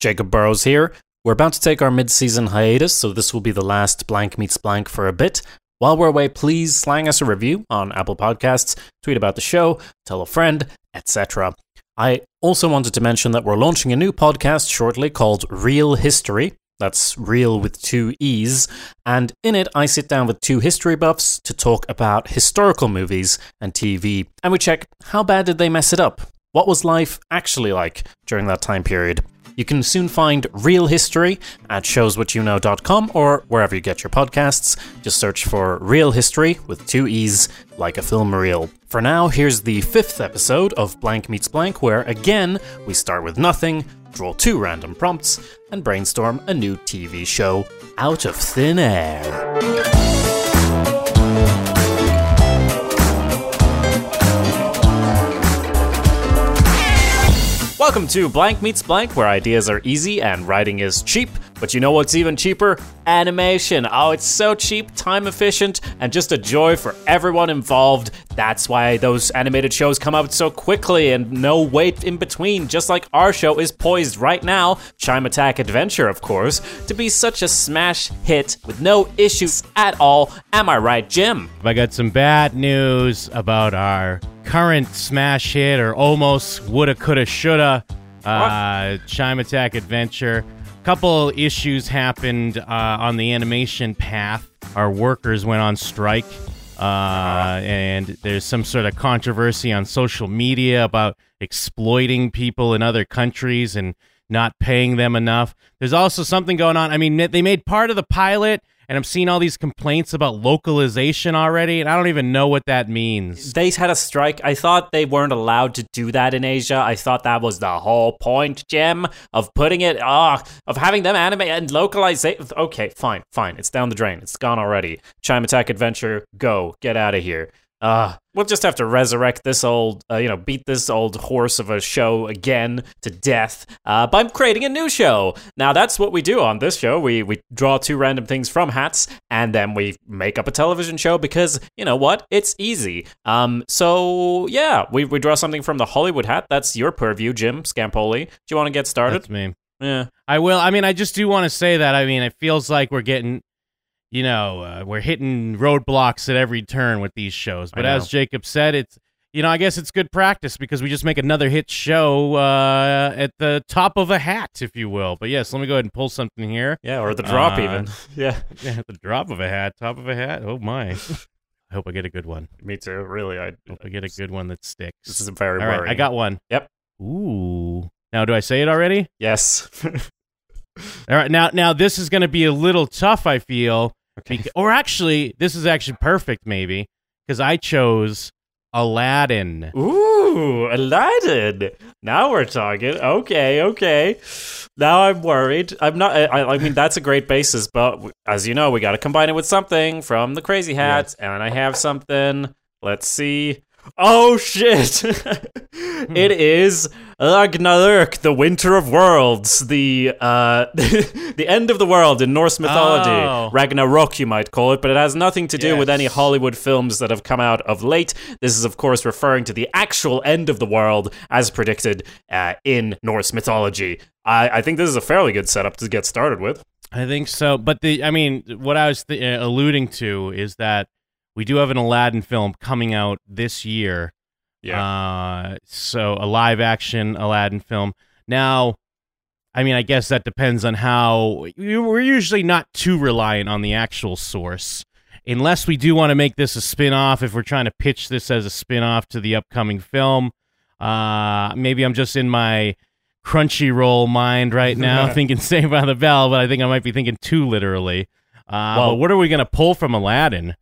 Jacob Burrows here. We're about to take our mid season hiatus, so this will be the last Blank Meets Blank for a bit. While we're away, please slang us a review on Apple Podcasts, tweet about the show, tell a friend, etc. I also wanted to mention that we're launching a new podcast shortly called Real History. That's real with two E's. And in it, I sit down with two history buffs to talk about historical movies and TV. And we check how bad did they mess it up? What was life actually like during that time period? You can soon find Real History at showswhatyouknow.com or wherever you get your podcasts. Just search for Real History with two E's, like a film reel. For now, here's the fifth episode of Blank Meets Blank, where again, we start with nothing, draw two random prompts, and brainstorm a new TV show out of thin air. Welcome to Blank Meets Blank, where ideas are easy and writing is cheap. But you know what's even cheaper? Animation. Oh, it's so cheap, time efficient, and just a joy for everyone involved. That's why those animated shows come out so quickly and no wait in between, just like our show is poised right now, Chime Attack Adventure, of course, to be such a smash hit with no issues at all. Am I right, Jim? I got some bad news about our current smash hit or almost woulda, coulda, shoulda uh, Chime Attack Adventure. Couple issues happened uh, on the animation path. Our workers went on strike, uh, and there's some sort of controversy on social media about exploiting people in other countries and not paying them enough. There's also something going on. I mean, they made part of the pilot and I'm seeing all these complaints about localization already, and I don't even know what that means. They had a strike. I thought they weren't allowed to do that in Asia. I thought that was the whole point, Jim, of putting it, ah, of having them animate and localize. Okay, fine, fine. It's down the drain. It's gone already. Chime Attack Adventure, go. Get out of here. Uh, we'll just have to resurrect this old, uh, you know, beat this old horse of a show again to death uh, by creating a new show. Now, that's what we do on this show. We, we draw two random things from hats and then we make up a television show because, you know what? It's easy. Um, so, yeah, we, we draw something from the Hollywood hat. That's your purview, Jim Scampoli. Do you want to get started? That's me. Yeah. I will. I mean, I just do want to say that. I mean, it feels like we're getting you know, uh, we're hitting roadblocks at every turn with these shows. But as Jacob said, it's you know, I guess it's good practice because we just make another hit show uh, at the top of a hat, if you will. But yes, let me go ahead and pull something here. Yeah, or the drop Uh, even. Yeah. Yeah, the drop of a hat, top of a hat. Oh my! I hope I get a good one. Me too. Really, I. Hope I get a good one that sticks. This is a very All right. I got one. Yep. Ooh. Now, do I say it already? Yes. All right. Now, now this is going to be a little tough. I feel. okay. Or actually, this is actually perfect, maybe, because I chose Aladdin. Ooh, Aladdin. Now we're talking. Okay, okay. Now I'm worried. I'm not. I, I mean, that's a great basis, but as you know, we got to combine it with something from the Crazy Hats, and I have something. Let's see. Oh shit! it is Ragnarök, the Winter of Worlds, the uh, the end of the world in Norse mythology. Oh. Ragnarok, you might call it, but it has nothing to do with any Hollywood films that have come out of late. This is, of course, referring to the actual end of the world as predicted uh, in Norse mythology. I, I think this is a fairly good setup to get started with. I think so. But the, I mean, what I was th- uh, alluding to is that we do have an Aladdin film coming out this year. Uh, so a live action Aladdin film. Now, I mean, I guess that depends on how we're usually not too reliant on the actual source. Unless we do want to make this a spin off, if we're trying to pitch this as a spin off to the upcoming film, uh, maybe I'm just in my Crunchyroll mind right now thinking Saved by the Bell, but I think I might be thinking too literally. Uh, Well- but what are we going to pull from Aladdin?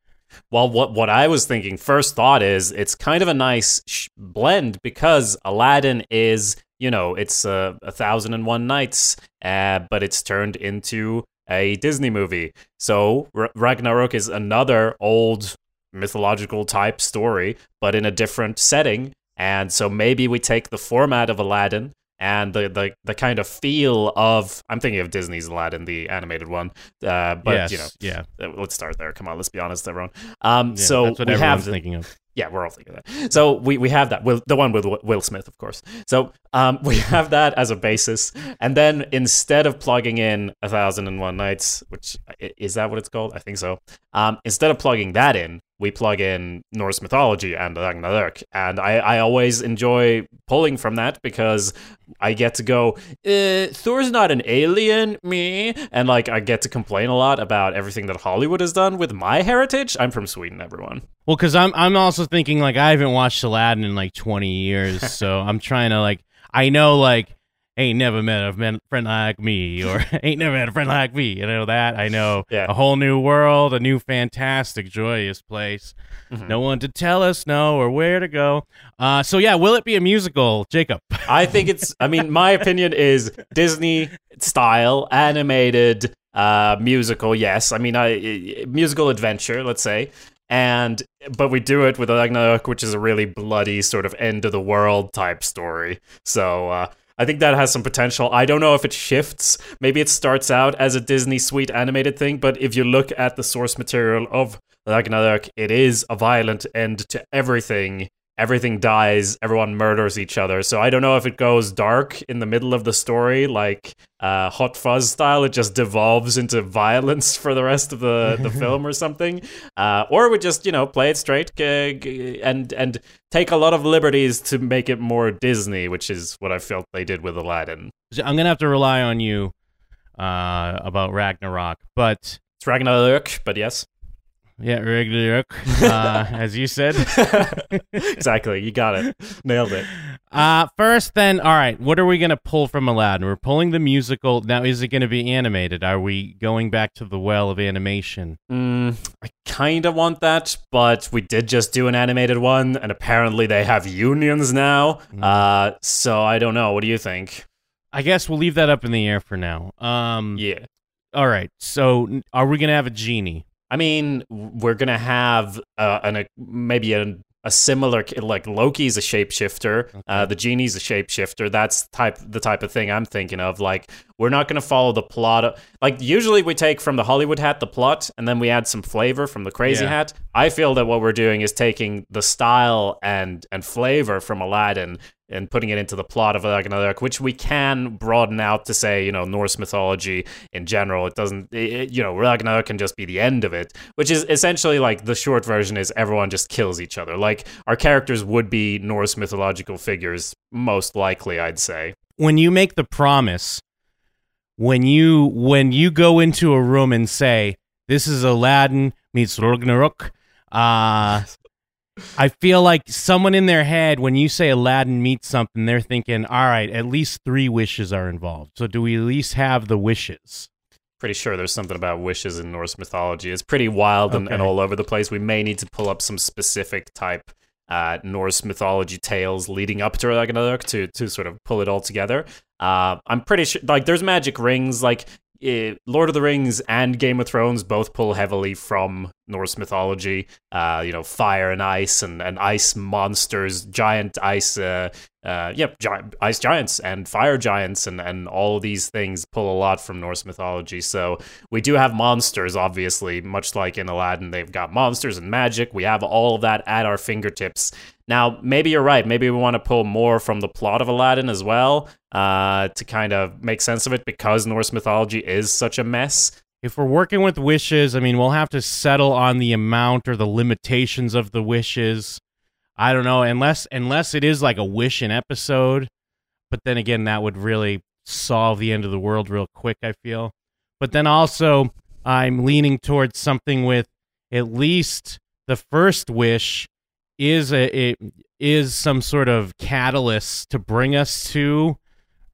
Well, what what I was thinking first thought is it's kind of a nice sh- blend because Aladdin is you know it's uh, a thousand and one nights, uh, but it's turned into a Disney movie. So R- Ragnarok is another old mythological type story, but in a different setting. And so maybe we take the format of Aladdin and the, the, the kind of feel of I'm thinking of Disney's Aladdin, the animated one. Uh, but yes, you know, yeah. uh, let's start there. Come on, let's be honest, everyone. Um, Yeah, so that's what we have thinking of. Yeah, we're all thinking that. So we, we have that. Will, the one with Will Smith, of course. So um, we have that as a basis. And then instead of plugging in A Thousand and One Nights, which is that what it's called? I think so. Um, instead of plugging that in, we plug in Norse mythology and Ragnarök. And I, I always enjoy pulling from that because I get to go, uh, Thor's not an alien, me. And like, I get to complain a lot about everything that Hollywood has done with my heritage. I'm from Sweden, everyone. Well, because I'm, I'm also thinking, like, I haven't watched Aladdin in like 20 years. so I'm trying to, like, I know, like, ain't never met a friend like me or ain't never had a friend like me you know that i know yeah. a whole new world a new fantastic joyous place mm-hmm. no one to tell us no or where to go uh, so yeah will it be a musical jacob i think it's i mean my opinion is disney style animated uh, musical yes i mean I, musical adventure let's say and but we do it with Ragnarok, which is a really bloody sort of end of the world type story. So uh, I think that has some potential. I don't know if it shifts. Maybe it starts out as a Disney sweet animated thing, but if you look at the source material of Ragnarok, it is a violent end to everything everything dies, everyone murders each other. So I don't know if it goes dark in the middle of the story, like uh, Hot Fuzz style. It just devolves into violence for the rest of the, the film or something, uh, or we just you know play it straight and and take a lot of liberties to make it more Disney, which is what I felt they did with Aladdin. I'm gonna have to rely on you uh, about Ragnarok, but it's Ragnarok, but yes. Yeah, regular, uh, as you said. exactly, you got it, nailed it. Uh, first, then, all right. What are we gonna pull from Aladdin? We're pulling the musical. Now, is it gonna be animated? Are we going back to the well of animation? Mm, I kind of want that, but we did just do an animated one, and apparently they have unions now. Mm. Uh, so I don't know. What do you think? I guess we'll leave that up in the air for now. Um, yeah. All right. So, are we gonna have a genie? I mean, we're gonna have uh, an, a, maybe a, a similar like Loki's a shapeshifter, okay. uh, the genie's a shapeshifter. That's type the type of thing I'm thinking of. Like, we're not gonna follow the plot. Of, like, usually we take from the Hollywood hat the plot, and then we add some flavor from the crazy yeah. hat. I feel that what we're doing is taking the style and and flavor from Aladdin and putting it into the plot of Ragnarok, which we can broaden out to say, you know, Norse mythology in general. It doesn't, it, you know, Ragnarok can just be the end of it, which is essentially like the short version is everyone just kills each other. Like our characters would be Norse mythological figures, most likely, I'd say. When you make the promise, when you when you go into a room and say, "This is Aladdin meets Ragnarok," uh, I feel like someone in their head, when you say Aladdin meets something, they're thinking, all right, at least three wishes are involved. So do we at least have the wishes? Pretty sure there's something about wishes in Norse mythology. It's pretty wild okay. and, and, all over the place. We may need to pull up some specific type uh, Norse mythology tales leading up to Ragnarok to to sort of pull it all together. Uh, I'm pretty sure, like, there's magic rings. Like, it, Lord of the Rings and Game of Thrones both pull heavily from Norse mythology. Uh, you know, fire and ice and, and ice monsters, giant ice, uh, uh, yep, giant, ice giants and fire giants, and, and all these things pull a lot from Norse mythology. So we do have monsters, obviously, much like in Aladdin, they've got monsters and magic. We have all of that at our fingertips. Now, maybe you're right. Maybe we want to pull more from the plot of Aladdin as well uh, to kind of make sense of it because Norse mythology is such a mess. If we're working with wishes, I mean, we'll have to settle on the amount or the limitations of the wishes. I don't know, unless unless it is like a wish in episode. But then again, that would really solve the end of the world real quick. I feel. But then also, I'm leaning towards something with at least the first wish is a it is some sort of catalyst to bring us to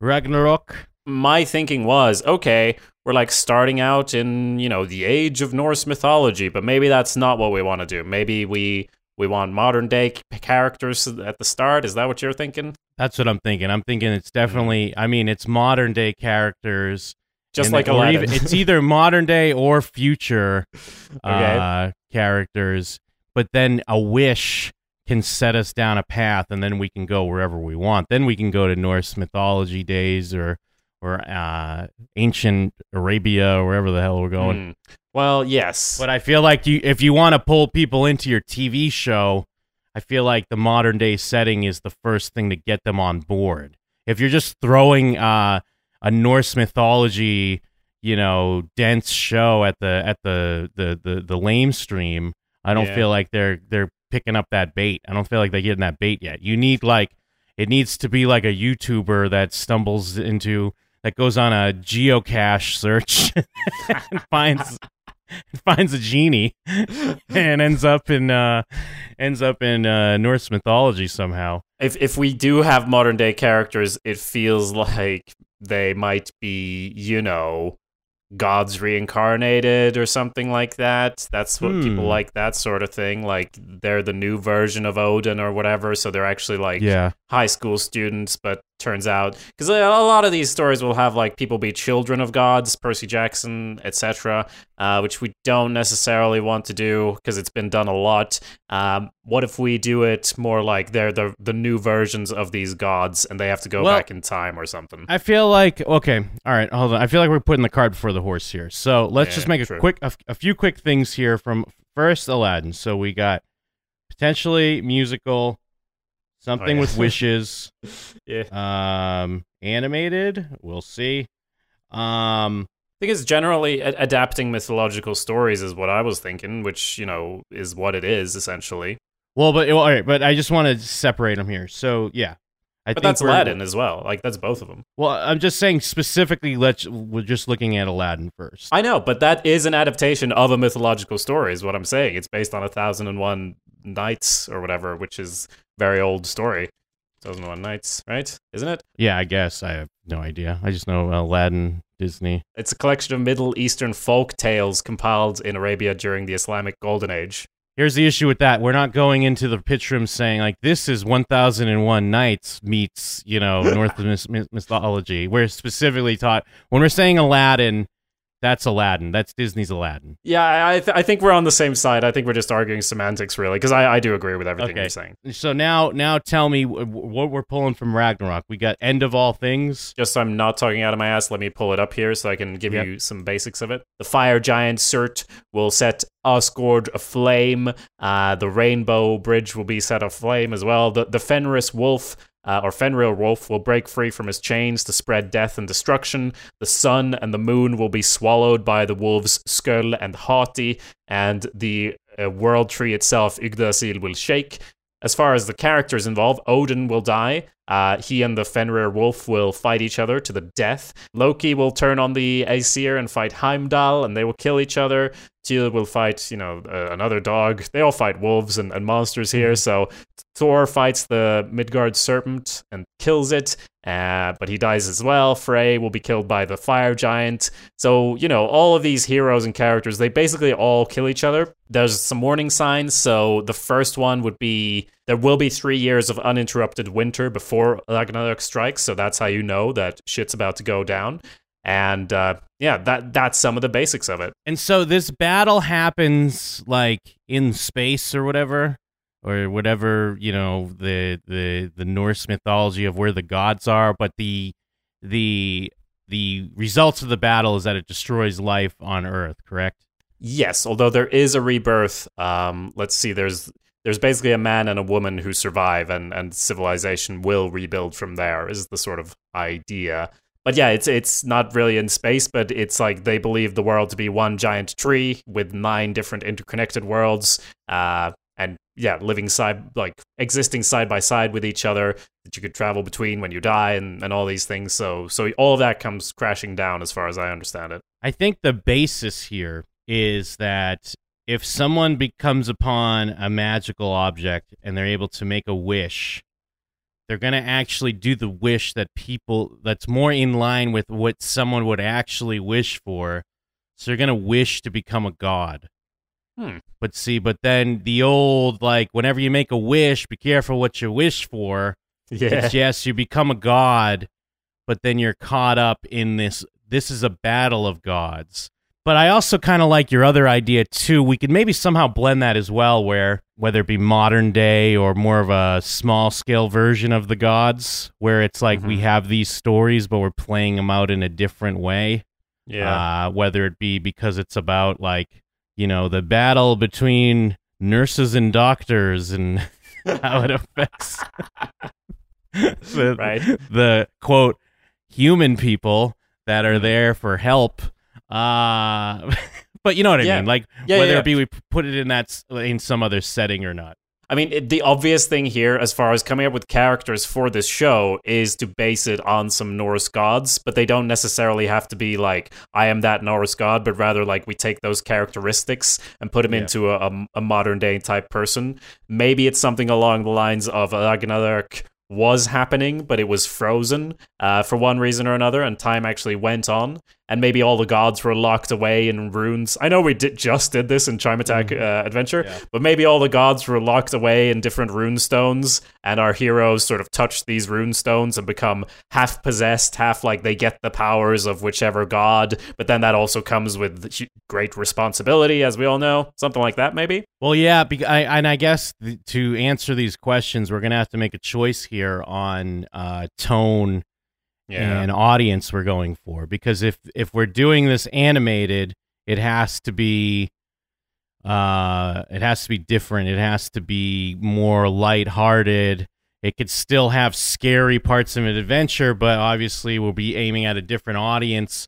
Ragnarok. My thinking was, okay, we're like starting out in, you know, the age of Norse mythology, but maybe that's not what we want to do. Maybe we we want modern day characters at the start. Is that what you're thinking? That's what I'm thinking. I'm thinking it's definitely I mean, it's modern day characters just like Aladdin. Even, it's either modern day or future okay. uh, characters but then a wish can set us down a path and then we can go wherever we want. Then we can go to Norse mythology days or or uh, ancient Arabia or wherever the hell we're going. Mm. Well, yes. But I feel like you if you want to pull people into your TV show, I feel like the modern day setting is the first thing to get them on board. If you're just throwing uh, a Norse mythology, you know, dense show at the at the the the, the lame stream, I don't Yeah. feel like they're they're picking up that bait. I don't feel like they're getting that bait yet. You need like it needs to be like a YouTuber that stumbles into that goes on a geocache search and finds finds a genie and ends up in uh ends up in uh Norse mythology somehow. if if we do have modern day characters, it feels like they might be, you know, gods reincarnated or something like that. That's what people Hmm. like that sort of thing. Like they're the new version of Odin or whatever, so they're actually like Yeah. High school students, but turns out because a lot of these stories will have like people be children of gods, Percy Jackson, etc., uh, which we don't necessarily want to do because it's been done a lot. Um, what if we do it more like they're the the new versions of these gods and they have to go Well- back in time or something? I feel like okay, all right, hold on. I feel like we're putting the cart before the horse here. So let's Yeah, just make a true. quick, a, a few quick things here from first Aladdin. So we got potentially musical, something yeah. with wishes, yeah. um, animated. We'll see. Um, I think it's generally a- adapting mythological stories is what I was thinking, which you know is what it is essentially. well, but all right, but I just want to separate them here. So yeah, I But think that's Aladdin as well. Like that's both of them. Well, I'm just saying specifically. Let's we're just looking at Aladdin first. I know, but that is an adaptation of a mythological story, is what I'm saying. It's based on a thousand and one nights or whatever, which is very old story. Thousand and one nights, right? Isn't it? yeah, I guess I have no idea. I just know Aladdin, Disney. It's a collection of Middle Eastern folk tales compiled in Arabia during the Islamic Golden Age. Here's the issue with that. We're not going into the pitch room saying like this is 1001 nights meets, you know, North myth- myth- mythology. We're specifically taught when we're saying Aladdin, that's Aladdin. That's Disney's Aladdin. Yeah, I, I th- I think we're on the same side. I think we're just arguing semantics, really, because I, I do agree with everything Okay. you're saying. So now now tell me wh- wh- what we're pulling from Ragnarok. We got end of all things. Just so I'm not talking out of my ass, let me pull it up here so I can give Yep. you some basics of it. The fire giant Surt will set Asgard aflame. Uh, the rainbow bridge will be set aflame as well. The, the Fenris wolf. Uh, or Fenrir Wolf will break free from his chains to spread death and destruction. The sun and the moon will be swallowed by the wolves Sköll and Hati, and the uh, world tree itself, Yggdrasil, will shake. As far as the characters involved, Odin will die. Uh, he and the Fenrir wolf will fight each other to the death. Loki will turn on the Aesir and fight Heimdall, and they will kill each other. Will fight, you know, uh, another dog. They all fight wolves and, and monsters here. So Thor fights the Midgard serpent and kills it, uh, but he dies as well. Frey will be killed by the fire giant. So, you know, all of these heroes and characters, they basically all kill each other. There's some warning signs. So the first one would be there will be three years of uninterrupted winter before Ragnarok strikes. So that's how you know that shit's about to go down. And uh, yeah, that that's some of the basics of it. And so this battle happens like in space or whatever, or whatever you know the the the Norse mythology of where the gods are. But the the the results of the battle is that it destroys life on Earth. Correct? Yes, although there is a rebirth. Um, let's see. There's there's basically a man and a woman who survive, and and civilization will rebuild from there. Is the sort of idea. But yeah, it's it's not really in space, but it's like they believe the world to be one giant tree with nine different interconnected worlds. Uh, and yeah, living side like existing side by side with each other that you could travel between when you die, and, and all these things. So so all of that comes crashing down, as far as I understand it. I think the basis here is that if someone becomes upon a magical object and they're able to make a wish, they're going to actually do the wish that people that's more in line with what someone would actually wish for. So they're going to wish to become a god. Hmm. But see, but then the old like whenever you make a wish, be careful what you wish for. Yeah. It's yes, you become a god, but then you're caught up in this. This is a battle of gods. But I also kind of like your other idea too. We could maybe somehow blend that as well, where whether it be modern day or more of a small scale version of the gods, where it's like we Mhm. have these stories, but we're playing them out in a different way. Yeah. Uh, whether it be because it's about like you know the battle between nurses and doctors and how it affects the, Right. the quote human people that are there for help. Uh, but you know what I Yeah. mean, like Yeah, whether yeah. it be we put it in that in some other setting or not. I mean, it, the obvious thing here, as far as coming up with characters for this show, is to base it on some Norse gods, but they don't necessarily have to be like, I am that Norse god, but rather like we take those characteristics and put them Yeah. into a, a, a modern day type person. Maybe it's something along the lines of Ragnarok was happening, but it was frozen uh, for one reason or another, and time actually went on. And maybe all the gods were locked away in runes. I know we did, just did this in Chime Attack uh, Adventure, Yeah. but maybe all the gods were locked away in different rune stones, and our heroes sort of touch these rune stones and become half possessed, half like they get the powers of whichever god. But then that also comes with great responsibility, as we all know. Something like that, maybe. Well, yeah, bec- I, and I guess th- to answer these questions, we're gonna have to make a choice here on uh, tone and audience we're going for. Because if if we're doing this animated, it has to be uh, it has to be different. It has to be more lighthearted. It could still have scary parts of an adventure, but obviously we'll be aiming at a different audience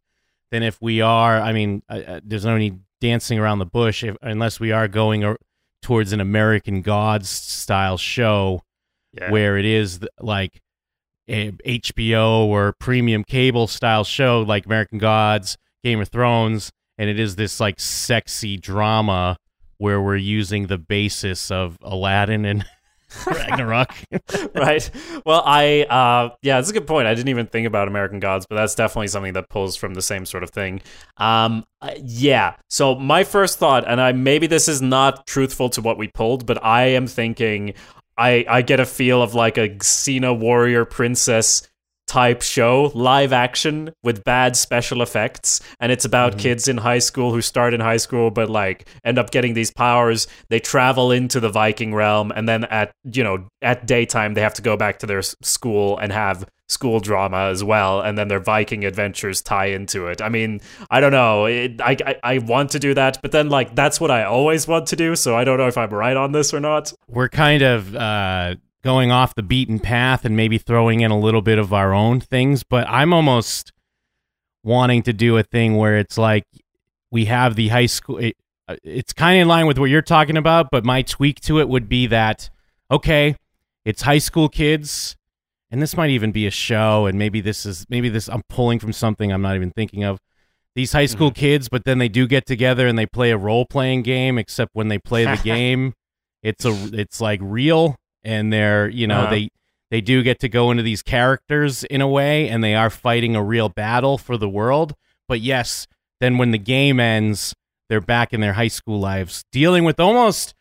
than if we are. I mean, uh, there's no need dancing around the bush if, unless we are going or, towards an American Gods style show Yeah. where it is like HBO or premium cable style show like American Gods, Game of Thrones, and it is this like sexy drama where we're using the basis of Aladdin and Ragnarok. right. Well, I uh yeah, that's a good point. I didn't even think about American Gods, but that's definitely something that pulls from the same sort of thing. Um uh, yeah. So my first thought and I maybe this is not truthful to what we pulled, but I am thinking I I get a feel of like a Xena warrior princess type show, live action with bad special effects, and it's about mm-hmm. kids in high school who start in high school but like end up getting these powers. They travel into the Viking realm, and then at you know at daytime they have to go back to their school and have school drama as well, and then their Viking adventures tie into it. I mean, I don't know. It, I, I I want to do that, but then like that's what I always want to do. So I don't know if I'm right on this or not. we're kind of uh, going off the beaten path and maybe throwing in a little bit of our own things, but I'm almost wanting to do a thing where it's like we have the high school. It, uh, it's kind of in line with what you're talking about, but my tweak to it would be that okay, it's high school kids, and this might even be a show, and maybe this is maybe this I'm pulling from something I'm not even thinking of. These high school kids, but then they do get together and they play a role playing game. Except when they play the game, it's a it's like real, and they're you know Uh-huh. they they do get to go into these characters in a way, and they are fighting a real battle for the world. But yes, then when the game ends, they're back in their high school lives, dealing with almost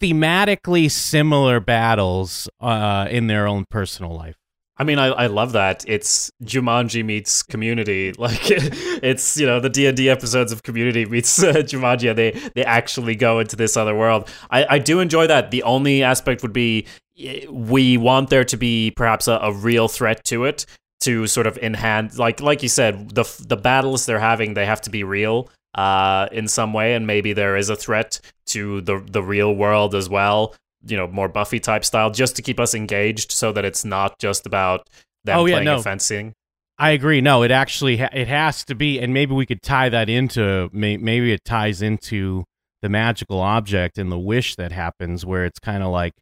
thematically similar battles uh, in their own personal life. I mean, I, I love that. It's Jumanji meets Community. Like it's you know the D and D episodes of Community meets uh, Jumanji. And they they actually go into this other world. I, I do enjoy that. The only aspect would be eh, we want there to be perhaps a, a real threat to it to sort of enhance. Like like you said, the the battles they're having they have to be real uh, in some way, and maybe there is a threat to the the real world as well. You know, more Buffy type style, just to keep us engaged, so that it's not just about them Oh, yeah, playing no. fencing. I agree. No, it actually ha- it has to be, and maybe we could tie that into may- maybe it ties into the magical object and the wish that happens, where it's kind of like,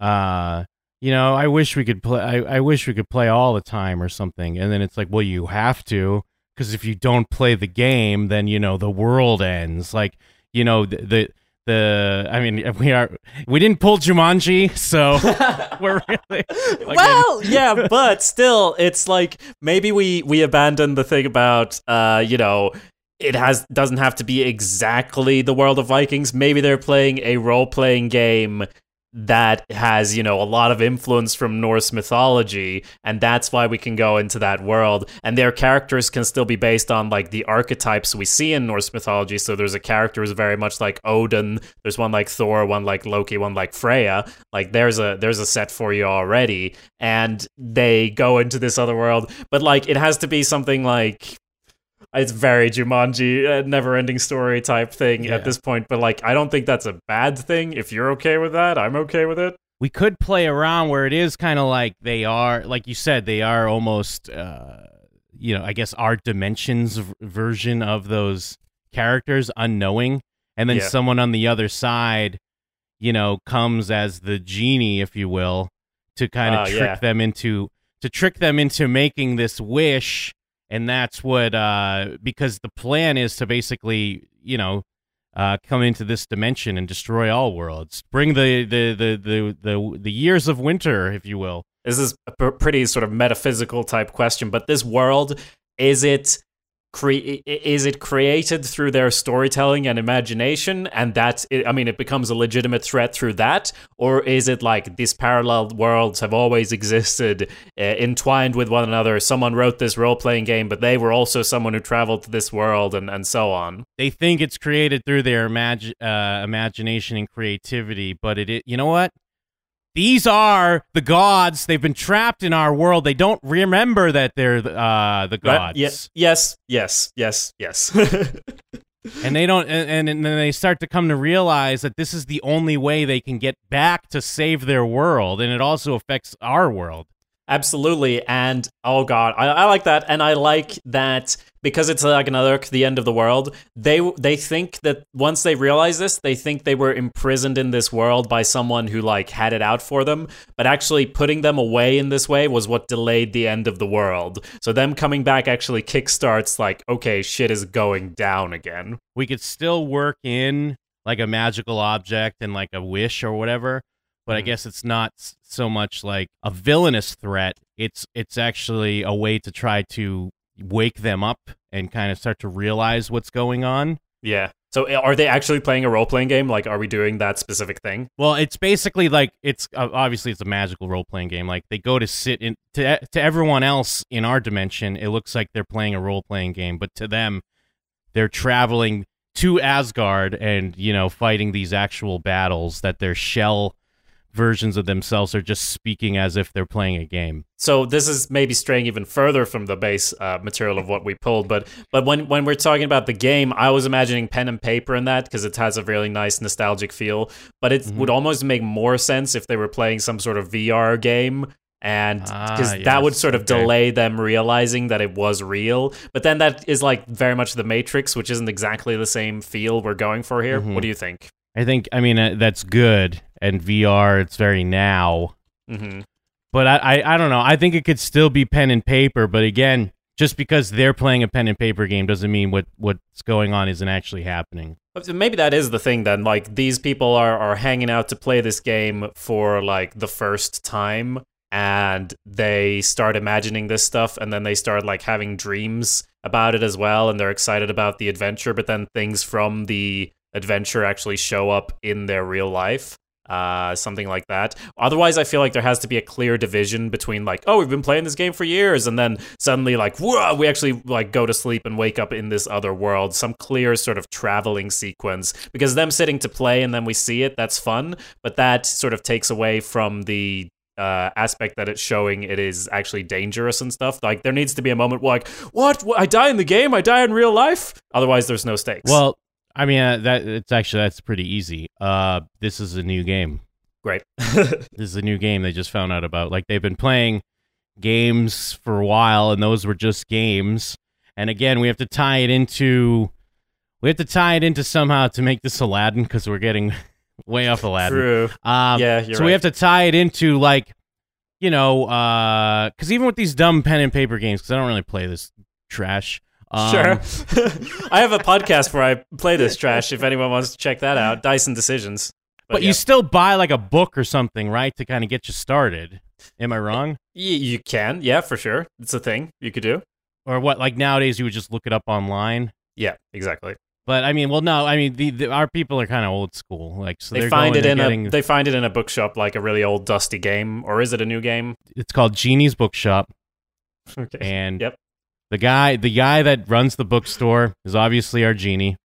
uh, you know, I wish we could play. I, I wish we could play all the time or something, and then it's like, well, you have to because if you don't play the game, then you know the world ends. Like, you know, the. the the I mean we are we didn't pull Jumanji so we're really like, well, yeah, but still, it's like maybe we we abandon the thing about uh, you know, it has doesn't have to be exactly the world of Vikings. Maybe they're playing a role playing game that has you know a lot of influence from Norse mythology, and that's why we can go into that world. And their characters can still be based on like the archetypes we see in Norse mythology. So there's a character who's very much like Odin. There's one like Thor, one like Loki, one like Freya. Like there's a there's a set for you already, and they go into this other world. But like it has to be something like it's very Jumanji, uh, never-ending story type thing Yeah. at this point. But like, I don't think that's a bad thing. If you're okay with that, I'm okay with it. we could play around where it is kind of like they are, like you said, they are almost, uh, you know, I guess our dimensions v- version of those characters, unknowing, and then Yeah. someone on the other side, you know, comes as the genie, if you will, to kind of Oh, trick yeah. them into to trick them into making this wish, and that's what uh, because the plan is to basically, you know, uh, come into this dimension and destroy all worlds. Bring the the the the the, the years of winter, if you will. This is a pretty sort of metaphysical type question, but this world is it cre- is it created through their storytelling and imagination and that's it, I mean it becomes a legitimate threat through that? Or is it like these parallel worlds have always existed uh, entwined with one another? Someone wrote this role-playing game but they were also someone who traveled to this world and and so on. They think it's created through their imag- uh, imagination and creativity, but it, it you know what? These are the gods. They've been trapped in our world. They don't remember that they're the, uh, the gods. Ye- yes yes yes yes and they don't and, and then they start to come to realize that this is the only way they can get back to save their world and it also affects our world Absolutely, and oh god, I, I like that, and I like that because it's like another the end of the world. They they think that once they realize this, they think they were imprisoned in this world by someone who like had it out for them. But actually, putting them away in this way was what delayed the end of the world. So them coming back actually kickstarts like, okay, shit is going down again. we could still work in like a magical object and like a wish or whatever but i Mhm. guess it's not so much like a villainous threat it's it's actually a way to try to wake them up and kind of start to realize what's going on Yeah. So are they actually playing a role playing game? Like, are we doing that specific thing? well it's basically like it's uh, obviously it's a magical role-playing game like they go to sit in to, to everyone else in our dimension it looks like they're playing a role-playing game but to them they're traveling to Asgard and you know fighting these actual battles that their shell versions of themselves are just speaking as if they're playing a game. So this is maybe straying even further from the base uh, material of what we pulled, but but when when we're talking about the game, I was imagining pen and paper in that because it has a really nice nostalgic feel. But it Mhm. would almost make more sense if they were playing some sort of VR game. And Ah, because that would sort of okay. delay them realizing that it was real. But then that is like very much the Matrix, which isn't exactly the same feel we're going for here. Mhm. What do you think? I think I mean uh, that's good and VR it's very now. hmm But I, I I don't know. I think it could still be pen and paper, but again, just because they're playing a pen and paper game doesn't mean what what's going on isn't actually happening. Maybe that is the thing then. Like these people are are hanging out to play this game for like the first time and they start imagining this stuff and then they start like having dreams about it as well and they're excited about the adventure but then things from the adventure actually show up in their real life. Uh, something like that. Otherwise, I feel like there has to be a clear division between like, oh, we've been playing this game for years, and then suddenly like, whoa, we actually like go to sleep and wake up in this other world. Some clear sort of traveling sequence because them sitting to play and then we see it, that's fun, but that sort of takes away from the uh, aspect that it's showing it is actually dangerous and stuff. Like there needs to be a moment where like, what? What? I die in the game? I die in real life? Otherwise, there's no stakes. Well, I mean uh, that it's actually that's pretty easy. Uh, this is a new game. great. This is a new game they just found out about. Like they've been playing games for a while, and those were just games. And again, we have to tie it into we have to tie it into somehow to make this Aladdin because we're getting way off Aladdin. True. Um, Yeah, so we have to tie it into like you know because even with these dumb pen and paper games, because I don't really play this trash. Um, Sure. I have a podcast where I play this trash if anyone wants to check that out. Dyson Decisions. But, yeah. you still buy like a book or something, right, to kind of get you started. Am I wrong? Y- you can, yeah, for sure. It's a thing you could do. Or what? Like nowadays, you would just look it up online. Yeah, exactly. But I mean, well, no, I mean, the, the our people are kind of old school. Like, so they find going, it in getting, a they find it in a bookshop like a really old dusty game, or is it a new game? It's called Genie's Bookshop, Okay. and Yep. The guy, the guy that runs the bookstore is obviously our genie.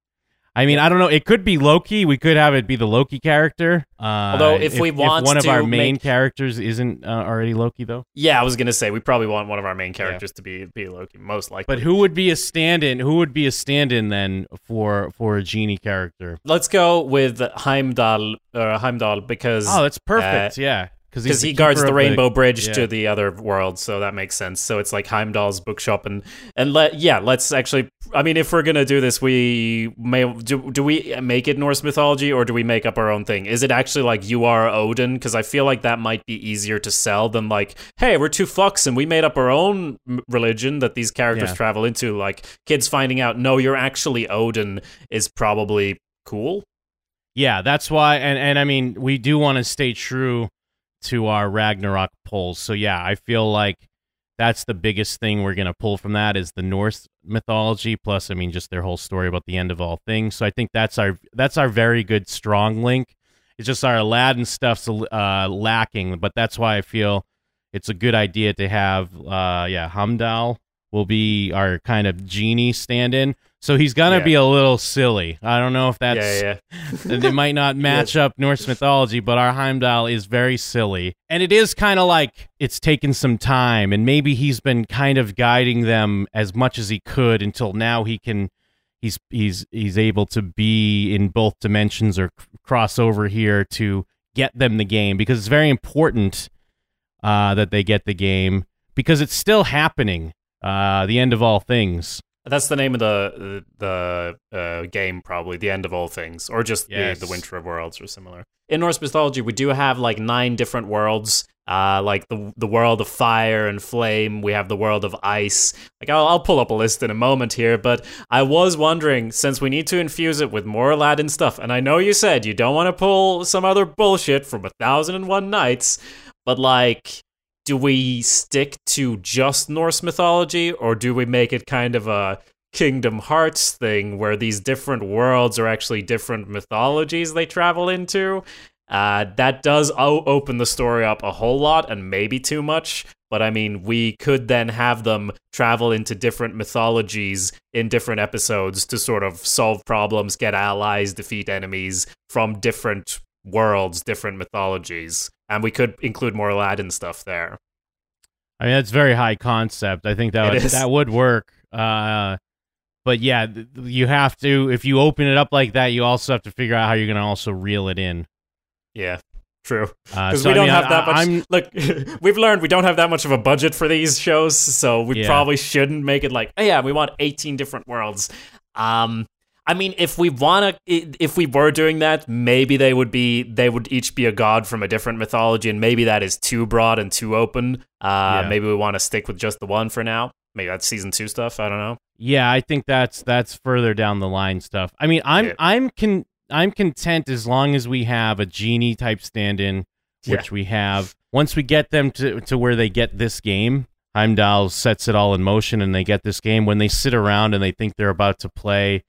I mean, I don't know. It could be Loki. We could have it be the Loki character. Uh, Although, if we want one of our main make- characters isn't uh, already Loki, though. Yeah, I was gonna say we probably want one of our main characters to be be Loki, most likely. But who would be a stand-in? Who would be a stand-in then for for a genie character? Let's go with Heimdall, uh, Heimdall, because Oh, that's perfect. yeah, because he guards the Rainbow Bridge yeah. to the other world, so that makes sense. So it's like Heimdall's bookshop, and and let yeah, let's actually. I mean, if we're gonna do this, we may do. Do we make it Norse mythology, or do we make up our own thing? Is it actually like you are Odin? Because I feel like that might be easier to sell than like, hey, we're two fucks and we made up our own religion that these characters Yeah. travel into. Like kids finding out, no, you're actually Odin is probably cool. Yeah, that's why, and and I mean, we do want to stay true to our Ragnarok polls. So yeah, I feel like that's the biggest thing we're gonna pull from that is the Norse mythology. Plus, I mean, just their whole story about the end of all things. So I think that's our that's our very good strong link. It's just our Aladdin stuff's uh, lacking, but that's why I feel it's a good idea to have. Uh, yeah, Heimdall will be our kind of genie stand-in. So he's gonna Yeah. be a little silly. I don't know if that's yeah, yeah. it might not match up Norse mythology, but our Heimdall is very silly. And it is kind of like it's taken some time, and maybe he's been kind of guiding them as much as he could until now he can. He's he's he's able to be in both dimensions or cross over here to get them the game because it's very important uh, that they get the game because it's still happening. Uh, the end of all things. That's the name of the the uh, game, probably the end of all things, or just Yes. the, the Winter of Worlds, or similar. In Norse mythology, we do have like nine different worlds, uh, like the the world of fire and flame. We have the world of ice. Like I'll, I'll pull up a list in a moment here, but I was wondering since we need to infuse it with more Aladdin stuff, and I know you said you don't want to pull some other bullshit from a thousand and one nights, but like do we stick to just Norse mythology or do we make it kind of a Kingdom Hearts thing where these different worlds are actually different mythologies they travel into? Uh, that does o- open the story up a whole lot and maybe too much. But I mean, we could then have them travel into different mythologies in different episodes to sort of solve problems, get allies, defeat enemies from different worlds, different mythologies. And we could include more Aladdin stuff there. I mean, that's very high concept. I think that would, that would work. Uh, but yeah, th- you have to if you open it up like that, you also have to figure out how you're going to also reel it in. Yeah, true. Uh, so, we I don't mean, have I- that much. I'm, Look, we've learned we don't have that much of a budget for these shows, so we Yeah. probably shouldn't make it like, oh yeah, we want 18 different worlds. Um, I mean, if we want to, if we were doing that, maybe they would be, they would each be a god from a different mythology, and maybe that is too broad and too open. Uh, Yeah. maybe we want to stick with just the one for now. Maybe that's season two stuff. I don't know. yeah, I think that's that's further down the line stuff. I mean, I'm Yeah. I'm con- I'm content as long as we have a genie type stand-in, which we have. Once we get them to to where they get this game, Heimdall sets it all in motion, and they get this game. When they sit around and they think they're about to play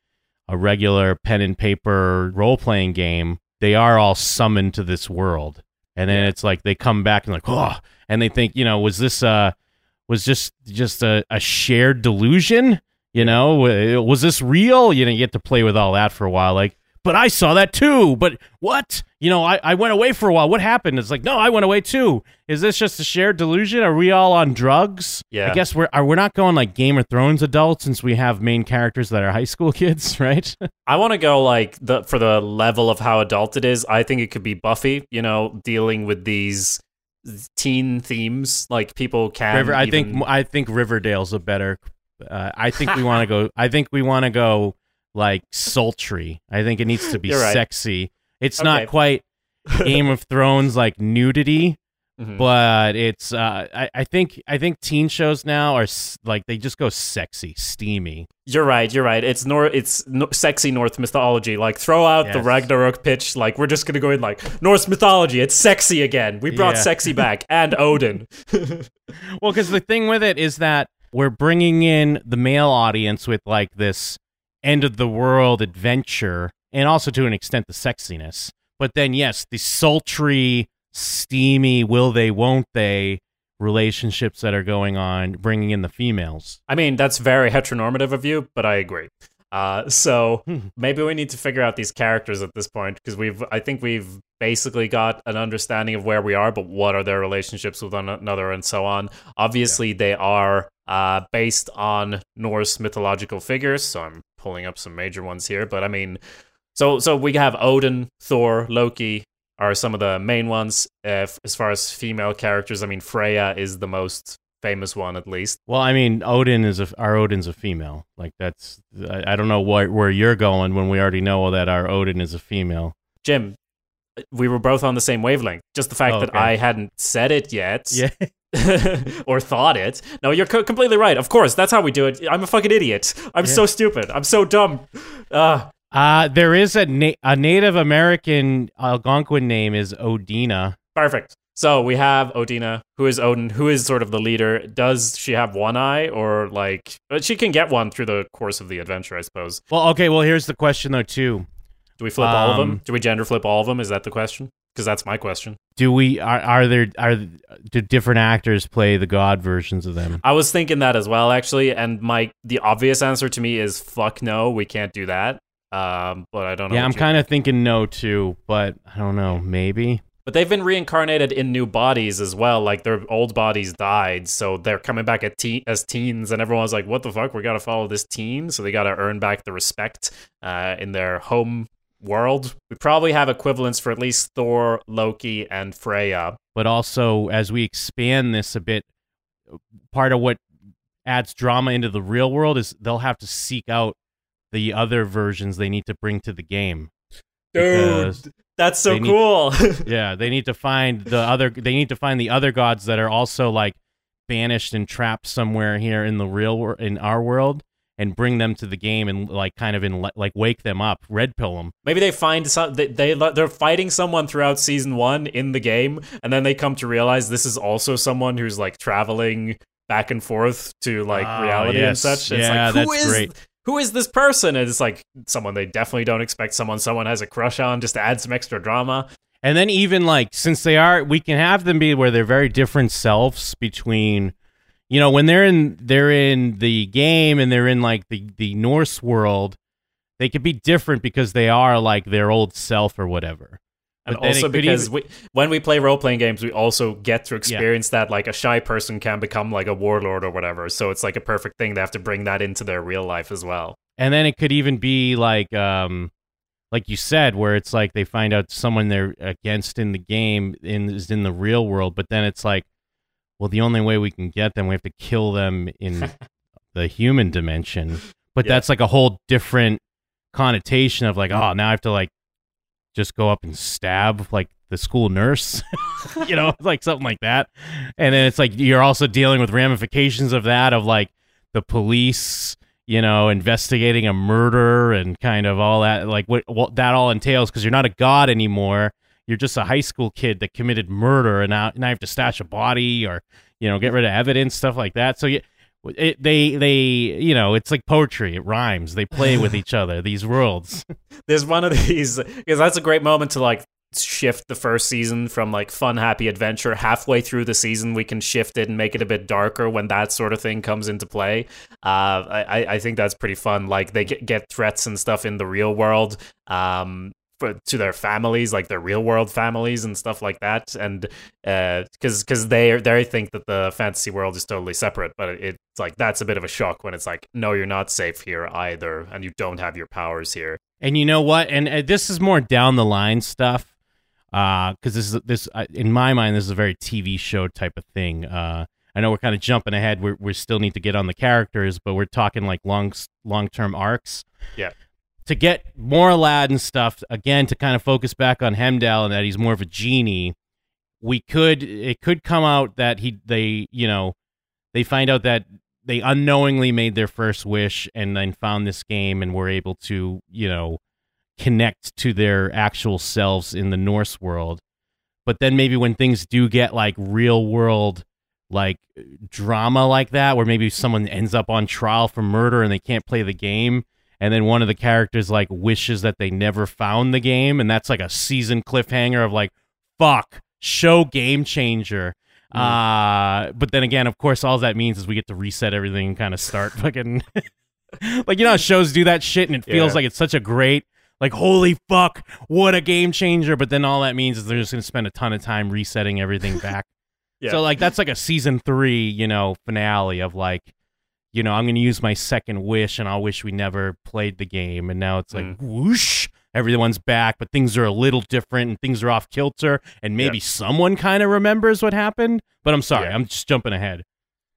a regular pen and paper role playing game, they are all summoned to this world. And then it's like they come back and like, oh, and they think, you know, was this uh was just just a, a shared delusion? You know, was this real? You know, you get to play with all that for a while. Like, but I saw that too. But what? You know, I, I went away for a while. What happened? It's like, no, I went away too. Is this just a shared delusion? Are we all on drugs? Yeah. I guess we're are we're not going like Game of Thrones adults since we have main characters that are high school kids, right? I want to go like the for the level of how adult it is. I think it could be Buffy. You know, dealing with these teen themes. Like people can. River, I even- think I think Riverdale's a better. Uh, I think we want to go. I think we want to go like sultry. I think it needs to be right. sexy. It's Okay. not quite Game of Thrones like nudity, Mhm. but it's. Uh, I, I think I think teen shows now are s- like they just go sexy, steamy. You're right. You're right. It's nor it's no, sexy North mythology. Like throw out the Ragnarok pitch. Like we're just gonna go in like Norse mythology. It's sexy again. We brought Yeah. sexy back and Odin. Well, because the thing with it is that we're bringing in the male audience with like this end of the world adventure, and also to an extent the sexiness. But then, yes, the sultry, steamy, will they, won't they relationships that are going on, bringing in the females. I mean, that's very heteronormative of you, but I agree. Uh, so maybe we need to figure out these characters at this point because we've, I think we've basically got an understanding of where we are, but what are their relationships with one another and so on. Obviously, yeah. they are uh, based on Norse mythological figures. So I'm pulling up some major ones here, but I mean, so so we have Odin, Thor, Loki are some of the main ones. Uh, as far as female characters, I mean, Freya is the most famous one at least. Well, I mean, Odin is a our Odin's a female. Like that's I, I don't know what where you're going when we already know that our Odin is a female. Jim, we were both on the same wavelength. Just the fact oh, okay. that I hadn't said it yet. Yeah. or thought it. No, you're co- completely right. Of course, that's how we do it. I'm a fucking idiot. I'm yeah. so stupid. I'm so dumb. Uh, uh there is a na- a Native American Algonquin name is Odina. Perfect. So we have Odina, who is Odin, who is sort of the leader. Does she have one eye, or like, but she can get one through the course of the adventure, I suppose. Well, okay. Well, here's the question though, too. Do we flip um, all of them? Um, do we gender flip all of them? Is that the question? Because that's my question. Do we are are there are do different actors play the god versions of them? I was thinking that as well, actually. And my the obvious answer to me is fuck no, we can't do that. Um, but I don't know. Yeah, I'm kind of thinking no too, but I don't know, maybe. But they've been reincarnated in new bodies as well. Like their old bodies died, so they're coming back at te- as teens, and everyone's like, "What the fuck? We got to follow this teen." So they got to earn back the respect uh, in their home world. We probably have equivalents for at least Thor, Loki, and Freya. But also, as we expand this a bit, part of what adds drama into the real world is they'll have to seek out the other versions they need to bring to the game. Dude, that's so need, cool. yeah, they need to find the other. They need to find the other gods that are also like banished and trapped somewhere here in the real world, in our world, and bring them to the game and like kind of in like wake them up, red pill them. Maybe they find some they, they they're fighting someone throughout season one in the game, and then they come to realize this is also someone who's like traveling back and forth to like oh, reality yes. and such. It's yeah, like, that's is, great who is this person? And it's like someone they definitely don't expect someone someone has a crush on just to add some extra drama. And then even like since they are we can have them be where they're very different selves between you know, when they're in they're in the game and they're in like the the Norse world, they could be different because they are like their old self or whatever and also because even... we, when we play role playing games, we also get to experience yeah. that like a shy person can become like a warlord or whatever. So it's like a perfect thing. They have to bring that into their real life as well. And then it could even be like, um, like you said, where it's like they find out someone they're against in the game in, is in the real world, but then it's like, well, the only way we can get them, we have to kill them in the human dimension. But yeah. that's like a whole different connotation of like, oh, now I have to like just go up and stab like the school nurse, you know, like something like that. And then it's like you're also dealing with ramifications of that, of like the police, you know, investigating a murder and kind of all that, like what, what that all entails because you're not a god anymore. You're just a high school kid that committed murder and now, now you have to stash a body or, you know, get rid of evidence, stuff like that. So you, it, they they you know it's like poetry. It rhymes. They play with each other these worlds. There's one of these because that's a great moment to like shift the first season from like fun happy adventure. Halfway through the season we can shift it and make it a bit darker when that sort of thing comes into play. Uh, I, I think that's pretty fun. Like they get, get threats and stuff in the real world. Um, for, to their families, like their real world families and stuff like that, and because uh, because they they think that the fantasy world is totally separate, but it's like that's a bit of a shock when it's like, no, you're not safe here either, and you don't have your powers here. And you know what? And uh, this is more down the line stuff, because uh, this is this uh, in my mind, this is a very TV show type of thing. Uh, I know we're kind of jumping ahead. We we still need to get on the characters, but we're talking like long long term arcs. Yeah to get more Aladdin stuff again to kind of focus back on Heimdall and that he's more of a genie. We could it could come out that he they you know they find out that they unknowingly made their first wish and then found this game and were able to you know connect to their actual selves in the Norse world. But then maybe when things do get like real world like drama like that where maybe someone ends up on trial for murder and they can't play the game and then one of the characters like wishes that they never found the game and that's like a season cliffhanger of like fuck show game changer mm. uh but then again of course all that means is we get to reset everything and kind of start fucking like you know how shows do that shit and it feels Yeah. like it's such a great like holy fuck what a game changer but then all that means is they're just going to spend a ton of time resetting everything back Yeah. so like that's like a season 3 you know finale of like you know i'm going to use my second wish and i'll wish we never played the game and now it's like Mm. whoosh everyone's back but things are a little different and things are off kilter and maybe someone kind of remembers what happened but i'm sorry Yeah. i'm just jumping ahead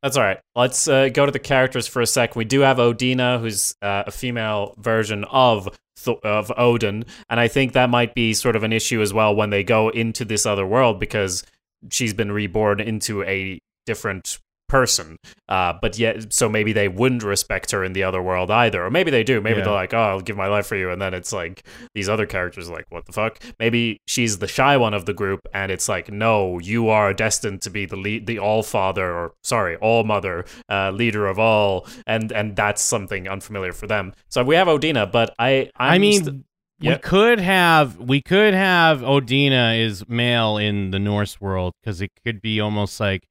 That's all right. Let's uh, go to the characters for a sec. We do have Odina, who's uh, a female version of Th- of Odin, and I think that might be sort of an issue as well when they go into this other world because she's been reborn into a different person. Uh, but yet, so maybe they wouldn't respect her in the other world either, or maybe they do. Maybe Yeah. they're like, "Oh, I'll give my life for you," and then it's like these other characters are like, "What the fuck?" Maybe she's the shy one of the group, and it's like, "No, you are destined to be the lead, the all father, or sorry, all mother, uh, leader of all," and and that's something unfamiliar for them. So we have Odina, but I, I'm i mean st- we could have we could have Odina is male in the Norse world because it could be almost like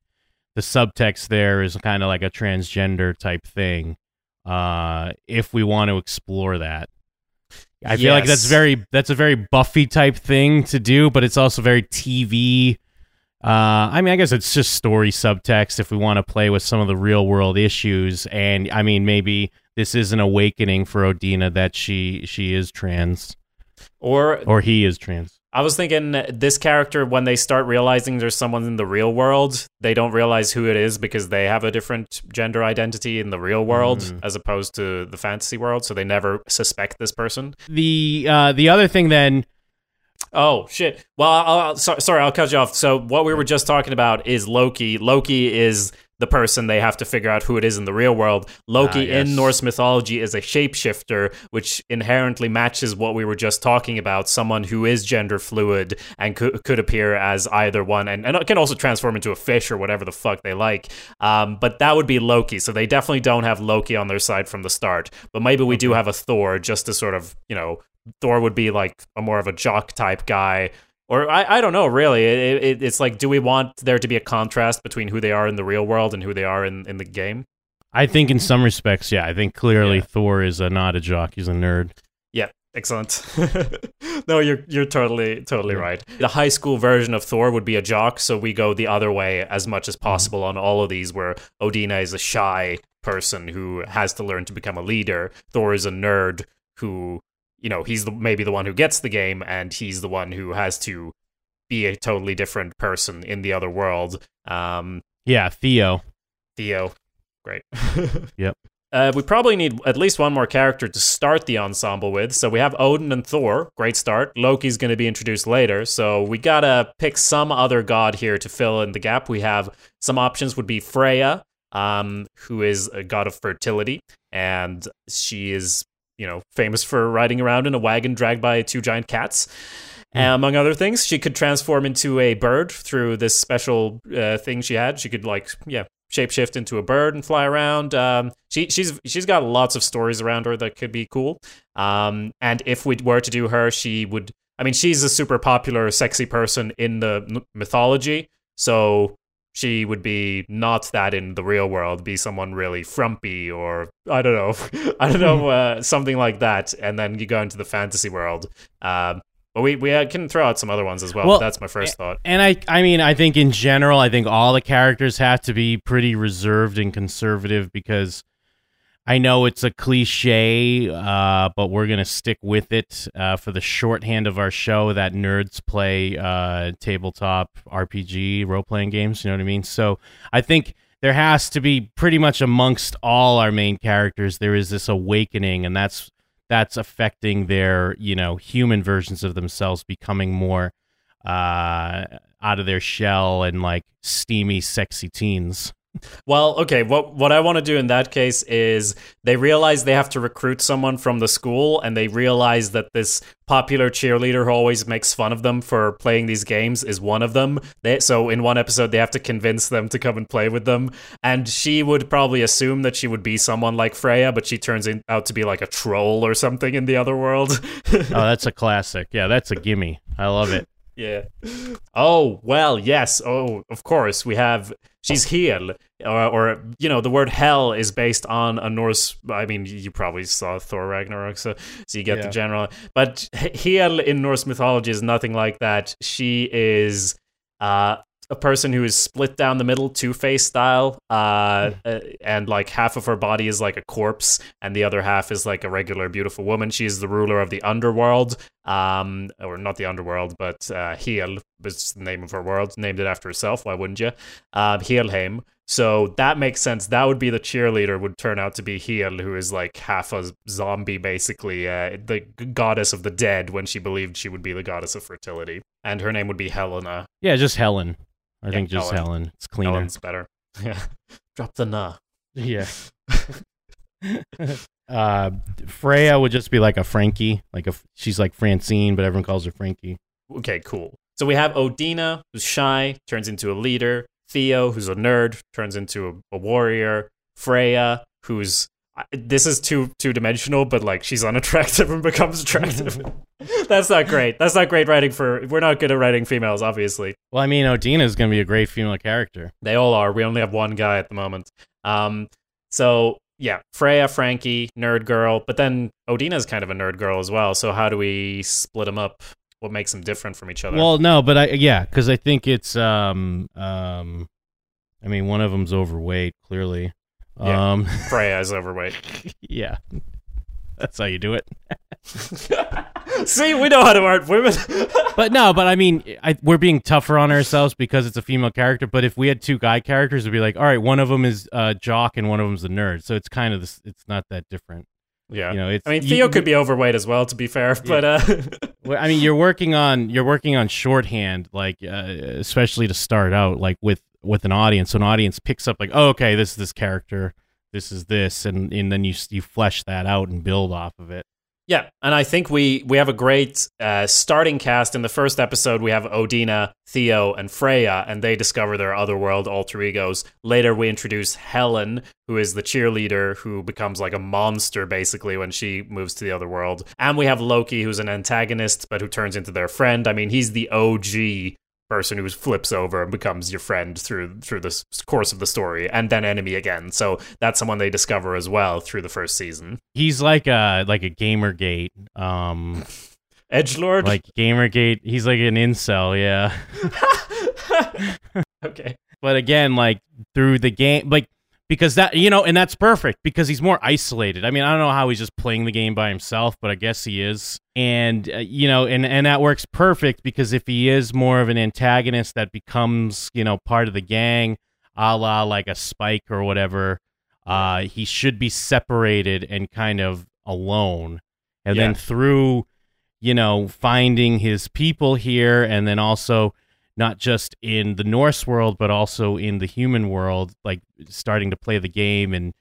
the subtext there is kind of like a transgender type thing. Uh, if we want to explore that, I feel like that's very that's a very Buffy type thing to do, but it's also very TV. Uh, I mean, I guess it's just story subtext if we want to play with some of the real world issues, and I mean, maybe this is an awakening for Odina that she she is trans or or he is trans. I was thinking this character, when they start realizing there's someone in the real world, they don't realize who it is because they have a different gender identity in the real world Mm. as opposed to the fantasy world. So they never suspect this person. The uh, the other thing then, Oh, shit. Well, I'll, I'll, so, sorry, I'll cut you off. So what we were just talking about is Loki. Loki is the person they have to figure out who it is in the real world. Loki Ah, yes. in Norse mythology is a shapeshifter, which inherently matches what we were just talking about. Someone who is gender fluid and could, could appear as either one, and, and can also transform into a fish or whatever the fuck they like. Um, but that would be Loki. So they definitely don't have Loki on their side from the start. But maybe we do have a Thor just to sort of, you know, Thor would be like a more of a jock type guy. Or I, I don't know really. It, it, it's like, do we want there to be a contrast between who they are in the real world and who they are in, in the game? I think in some respects, yeah, I think clearly Yeah. Thor is a, not a jock; he's a nerd. Yeah, excellent. no, you're you're totally totally Yeah. right. The high school version of Thor would be a jock, so we go the other way as much as mm-hmm. possible on all of these, where Odina is a shy person who has to learn to become a leader. Thor is a nerd who, you know, he's the, maybe the one who gets the game, and he's the one who has to be a totally different person in the other world. Um, Yeah, Theo. Theo. Great. Yep. Uh, we probably need at least one more character to start the ensemble with. So we have Odin and Thor. Great start. Loki's going to be introduced later. So we got to pick some other god here to fill in the gap. We have some options would be Freya, um, who is a god of fertility. And she is, you know, famous for riding around in a wagon dragged by two giant cats. Among other things, she could transform into a bird through this special uh, thing she had. She could like, yeah, shapeshift into a bird and fly around. Um, she she's she's got lots of stories around her that could be cool. Um, and if we were to do her, she would. I mean, she's a super popular, sexy person in the mythology, so she would be not that in the real world. Be someone really frumpy, or I don't know, I don't know, uh, something like that. And then you go into the fantasy world. Um, but we we uh, can throw out some other ones as well. Well, that's my first thought. And I, I mean, I think in general, I think all the characters have to be pretty reserved and conservative because I know it's a cliche, uh, but we're gonna stick with it uh, for the shorthand of our show that nerds play uh, tabletop RPG role playing games. You know what I mean? So I think there has to be pretty much amongst all our main characters there is this awakening, and that's that's affecting their you know human versions of themselves becoming more uh, out of their shell and like steamy, sexy teens. Well, okay. What what I want to do in that case is they realize they have to recruit someone from the school, and they realize that this popular cheerleader who always makes fun of them for playing these games is one of them. They, so in one episode, they have to convince them to come and play with them, and she would probably assume that she would be someone like Freya, but she turns in, out to be like a troll or something in the other world. Oh, that's a classic. Yeah, that's a gimme. I love it. Yeah. Oh well, yes. Oh, of course. We have she's Hel, or, or you know, the word hell is based on a Norse. I mean, you probably saw Thor Ragnarok, so so you get Yeah. the general. But Hel in Norse mythology is nothing like that. She is uh, a person who is split down the middle, Two Face style, uh, uh, and like half of her body is like a corpse, and the other half is like a regular, beautiful woman. She is the ruler of the underworld, um, or not the underworld, but uh, is the name of her world, named it after herself. Why wouldn't you? Uh, Helheim. So that makes sense. That would be the cheerleader. Would turn out to be Hel, who is like half a zombie, basically, uh, the goddess of the dead. When she believed she would be the goddess of fertility, and her name would be Helena. Yeah, just Helen. I Yeah, think just Helen. Helen. It's cleaner. Helen's better. Yeah. Drop the na. Yeah. uh, Freya would just be like a Frankie, like a she's like Francine, but everyone calls her Frankie. Okay, cool. So we have Odina, who's shy, turns into a leader. Theo, who's a nerd, turns into a, a warrior. Freya, who's this is too two dimensional, but like she's unattractive and becomes attractive. That's not great. That's not great writing for. We're not good at writing females, obviously. Well, I mean, Odina is going to be a great female character. They all are. We only have one guy at the moment. Um, so yeah, Freya, Frankie, nerd girl, but then Odina is kind of a nerd girl as well. So how do we split them up? What makes them different from each other? Well, no, but I yeah, because I think it's um um, I mean, one of them's overweight, clearly. Yeah. Um, Freya is overweight. yeah, that's how you do it. See, we know how to art women. But no, but I mean, I, we're being tougher on ourselves because it's a female character. But if we had two guy characters, it'd be like, all right, one of them is uh, jock and one of them's a nerd. So it's kind of this. It's not that different. yeah. You know, it's. I mean, you- Theo could be overweight as well, to be fair. But uh, Well, I mean, you're working on you're working on shorthand, like uh, especially to start out, like with with an audience. So an audience picks up, like, oh, okay, this is this character, this is this, and and then you you flesh that out and build off of it. yeah, and I think we we have a great uh, starting cast. In the first episode, we have Odina, Theo, and Freya, and they discover their otherworld alter egos. Later, we introduce Helen, who is the cheerleader who becomes like a monster basically when she moves to the other world. And we have Loki, who's an antagonist but who turns into their friend. I mean, he's the OG person who flips over and becomes your friend through through the course of the story and then enemy again. So that's someone they discover as well through the first season. He's like a like a GamerGate, um, Edge Lord. like GamerGate. He's like an incel, yeah. okay. But again, like through the game, like because that you know, and that's perfect because he's more isolated. I mean, I don't know how he's just playing the game by himself, but I guess he is. And uh, you know, and and that works perfect because if he is more of an antagonist that becomes you know part of the gang, a la like a Spike or whatever, uh, he should be separated and kind of alone, and Yeah. then through you know finding his people here, and then also not just in the Norse world, but also in the human world, like starting to play the game and,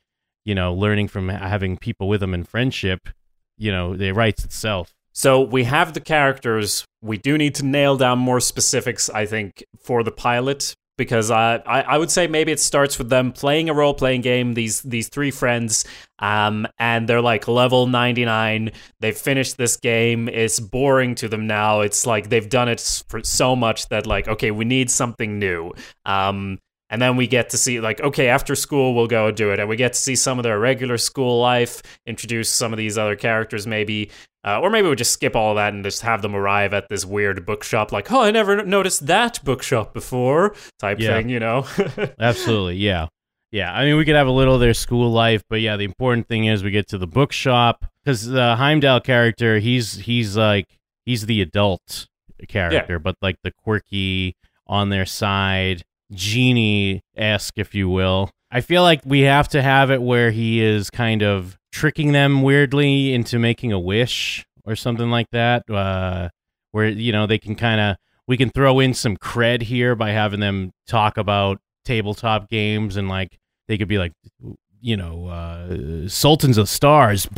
you know, learning from having people with them in friendship, you know, it writes itself. So we have the characters. We do need to nail down more specifics, I think, for the pilot because I, I, would say maybe it starts with them playing a role playing game. These these three friends, um, and they're like level ninety nine. They've finished this game. It's boring to them now. It's like they've done it for so much that like okay, we need something new. Um, and then we get to see like okay after school we'll go do it and we get to see some of their regular school life introduce some of these other characters maybe uh, or maybe we just skip all that and just have them arrive at this weird bookshop like oh i never noticed that bookshop before type Yeah. thing you know Absolutely. Yeah. Yeah. I mean, we could have a little of their school life, but yeah, the important thing is we get to the bookshop because the Heimdall character, he's, he's like, he's the adult character, but like the quirky on their side, genie esque, if you will. I feel like we have to have it where he is kind of tricking them weirdly into making a wish or something like that. Uh, where, you know, they can kind of, we can throw in some cred here by having them talk about tabletop games and like they could be like you know uh sultans of stars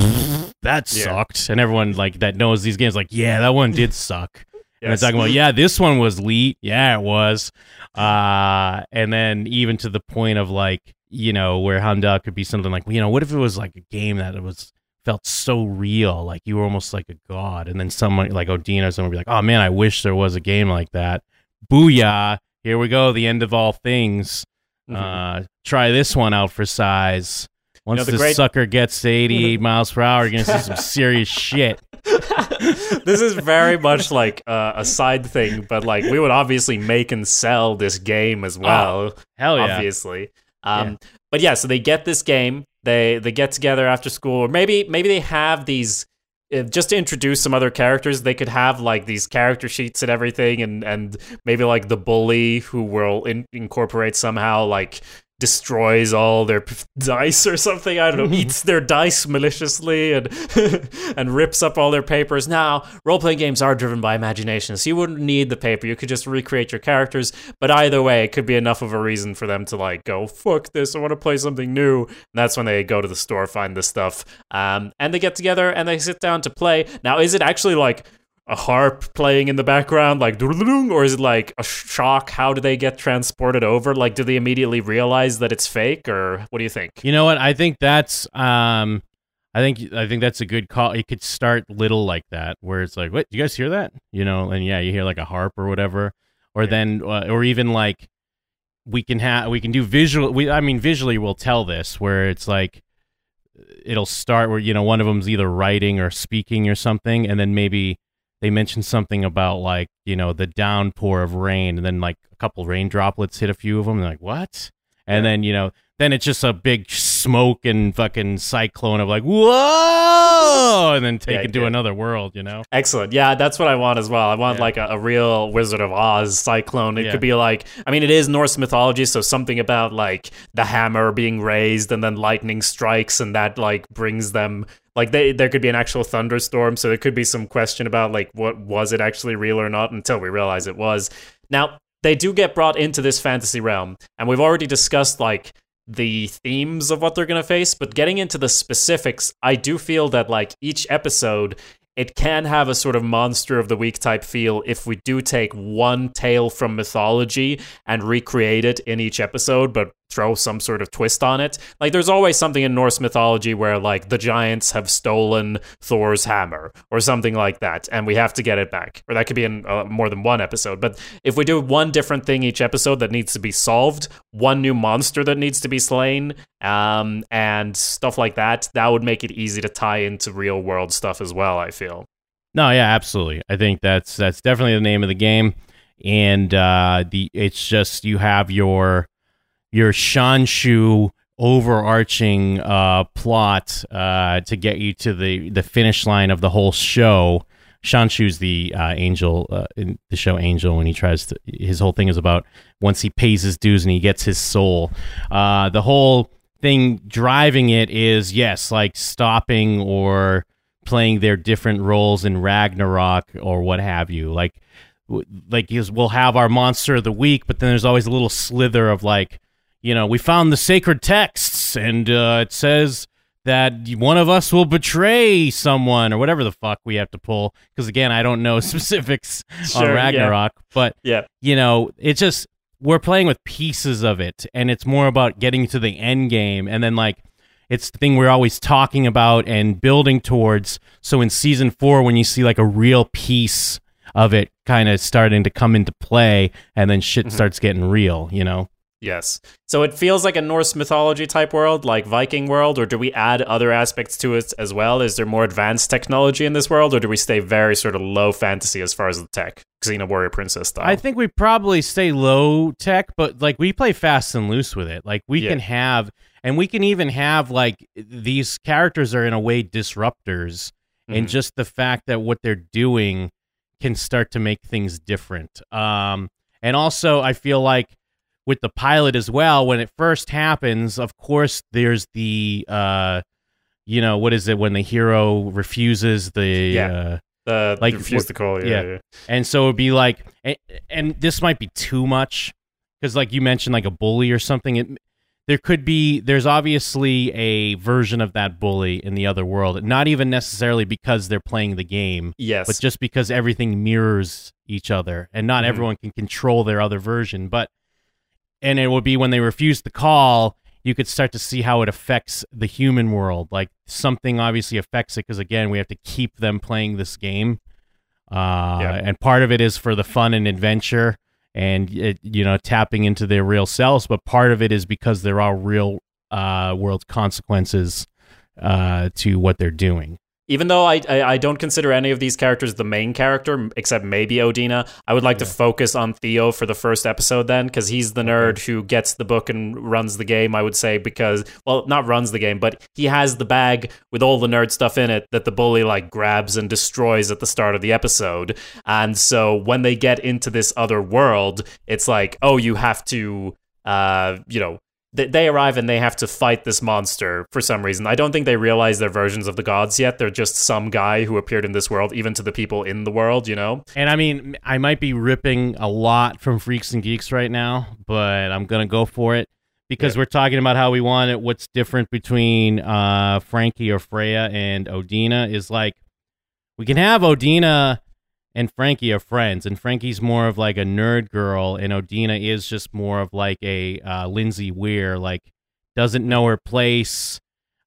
that Yeah. sucked and everyone like that knows these games like yeah that one did suck and Yes. they're talking about yeah this one was leet yeah it was uh and then even to the point of like you know where Honda could be something like you know what if it was like a game that it was felt so real. Like you were almost like a god. And then someone like Odin or someone would be like, "Oh man, I wish there was a game like that." Booyah! Here we go. The end of all things. Mm-hmm. Uh, try this one out for size. Once you know, the, the great- sucker gets to 88 miles per hour, you're gonna see some serious shit. this is very much like uh, a side thing, but like we would obviously make and sell this game as oh, well. Oh, hell yeah! Obviously, um, yeah. but yeah. So they get this game. They they get together after school, or maybe maybe they have these uh, just to introduce some other characters, they could have like these character sheets and everything, and and maybe like the bully who will in- incorporate somehow like destroys all their dice or something. I don't know, eats their dice maliciously and and rips up all their papers. Now, role playing games are driven by imagination, so you wouldn't need the paper. You could just recreate your characters. But either way, it could be enough of a reason for them to like go fuck this. I want to play something new. And that's when they go to the store, find this stuff, um, and they get together and they sit down to play. Now, is it actually like a harp playing in the background, like, or is it like a shock? How do they get transported over? Like, do they immediately realize that it's fake, or what do you think? You know what? I think that's, um, I think, I think that's a good call. It could start little like that, where it's like, what? You guys hear that? You know, and yeah, you hear like a harp or whatever, or yeah. then, uh, or even like, we can have, we can do visual. We, I mean, visually, we'll tell this where it's like, it'll start where you know one of them's either writing or speaking or something, and then maybe they mentioned something about like you know the downpour of rain and then like a couple rain droplets hit a few of them and they're like what? And yeah. then you know then it's just a big smoke and fucking cyclone of like whoa! and then take yeah, it to another world you know? Excellent. Yeah that's what i want as well. I want yeah. like a, a, real wizard of oz cyclone. It could be like i mean it is norse mythology so something about like the hammer being raised and then lightning strikes and that like brings them like they there could be an actual thunderstorm so there could be some question about like what was it actually real or not until we realize it was. Now they do get brought into this fantasy realm and we've already discussed like the themes of what they're going to face but getting into the specifics i do feel that like each episode it can have a sort of monster of the week type feel if we do take one tale from mythology and recreate it in each episode, but throw some sort of twist on it. Like there's always something in Norse mythology where like the giants have stolen Thor's hammer or something like that and we have to get it back. Or that could be in uh, more than one episode. But if we do one different thing each episode that needs to be solved, one new monster that needs to be slain, um, and stuff like that, that would make it easy to tie into real world stuff as well, I feel. No, yeah, absolutely. I think that's that's definitely the name of the game and uh the it's just you have your your Shanshu overarching uh, plot uh, to get you to the, the finish line of the whole show. Shanshu's the uh, angel uh, in the show Angel when he tries to. His whole thing is about once he pays his dues and he gets his soul. Uh, the whole thing driving it is yes, like stopping or playing their different roles in Ragnarok or what have you. Like, like we'll have our monster of the week, but then there's always a little slither of like you know, we found the sacred texts, and uh, it says that one of us will betray someone or whatever the fuck we have to pull. Because again, I don't know specifics sure, on Ragnarok, yeah. but yeah, you know, it's just we're playing with pieces of it, and it's more about getting to the end game, and then like it's the thing we're always talking about and building towards. So in season four, when you see like a real piece of it kind of starting to come into play, and then shit mm-hmm. starts getting real, you know. Yes. So it feels like a Norse mythology type world, like Viking world, or do we add other aspects to it as well? Is there more advanced technology in this world, or do we stay very sort of low fantasy as far as the tech? Xena Warrior Princess style. I think we probably stay low tech, but like we play fast and loose with it. Like we yeah. can have, and we can even have like these characters are in a way disruptors, mm-hmm. and just the fact that what they're doing can start to make things different. Um, and also I feel like with the pilot as well. When it first happens, of course, there's the uh, you know, what is it when the hero refuses the yeah. uh the like refuse the call, yeah, yeah. yeah. And so it'd be like, and, and this might be too much because, like you mentioned, like a bully or something. It there could be there's obviously a version of that bully in the other world not even necessarily because they're playing the game yes but just because everything mirrors each other and not mm-hmm. everyone can control their other version but and it would be when they refuse the call you could start to see how it affects the human world. Like something obviously affects it because again, we have to keep them playing this game. Uh, yeah. and part of it is for the fun and adventure and it, you know tapping into their real selves but part of it is because there are real uh, world consequences uh, to what they're doing even though I, I, I don't consider any of these characters the main character, except maybe Odina, I would like yeah. to focus on Theo for the first episode then, because he's the nerd okay. who gets the book and runs the game. I would say because well, not runs the game, but he has the bag with all the nerd stuff in it that the bully like grabs and destroys at the start of the episode. And so when they get into this other world, it's like, oh, you have to, uh, you know they arrive and they have to fight this monster for some reason. I don't think they realize they're versions of the gods yet. They're just some guy who appeared in this world, even to the people in the world, you know? And I mean, I might be ripping a lot from Freaks and Geeks right now, but I'm going to go for it because yeah. we're talking about how we want it. What's different between uh, Frankie or Freya and Odina is like we can have Odina and Frankie are friends, and Frankie's more of like a nerd girl, and Odina is just more of like a uh, Lindsay Weir, like doesn't know her place.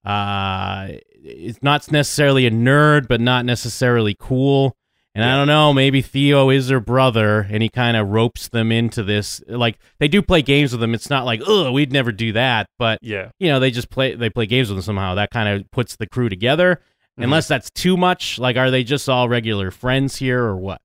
Uh, it's not necessarily a nerd, but not necessarily cool. And yeah. I don't know, maybe Theo is her brother, and he kind of ropes them into this. Like they do play games with them. It's not like, oh, we'd never do that, but yeah, you know, they just play. They play games with them somehow. That kind of puts the crew together. Mm-hmm. Unless that's too much. Like, are they just all regular friends here or what?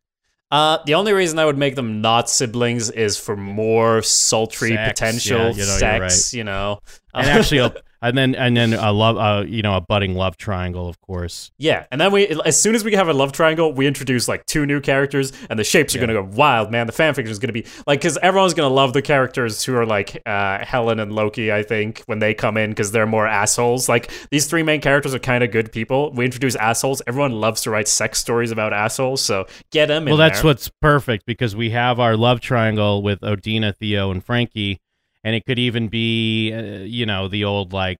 Uh, the only reason I would make them not siblings is for more sultry sex, potential yeah, you know, sex, right. you know. And actually, and then and then a love, uh, you know, a budding love triangle, of course. Yeah, and then we, as soon as we have a love triangle, we introduce like two new characters, and the shapes are gonna go wild, man. The fanfiction is gonna be like, because everyone's gonna love the characters who are like uh, Helen and Loki. I think when they come in, because they're more assholes. Like these three main characters are kind of good people. We introduce assholes. Everyone loves to write sex stories about assholes, so get them. Well, that's there. what's perfect because we have our love triangle with Odina, Theo, and Frankie and it could even be uh, you know the old like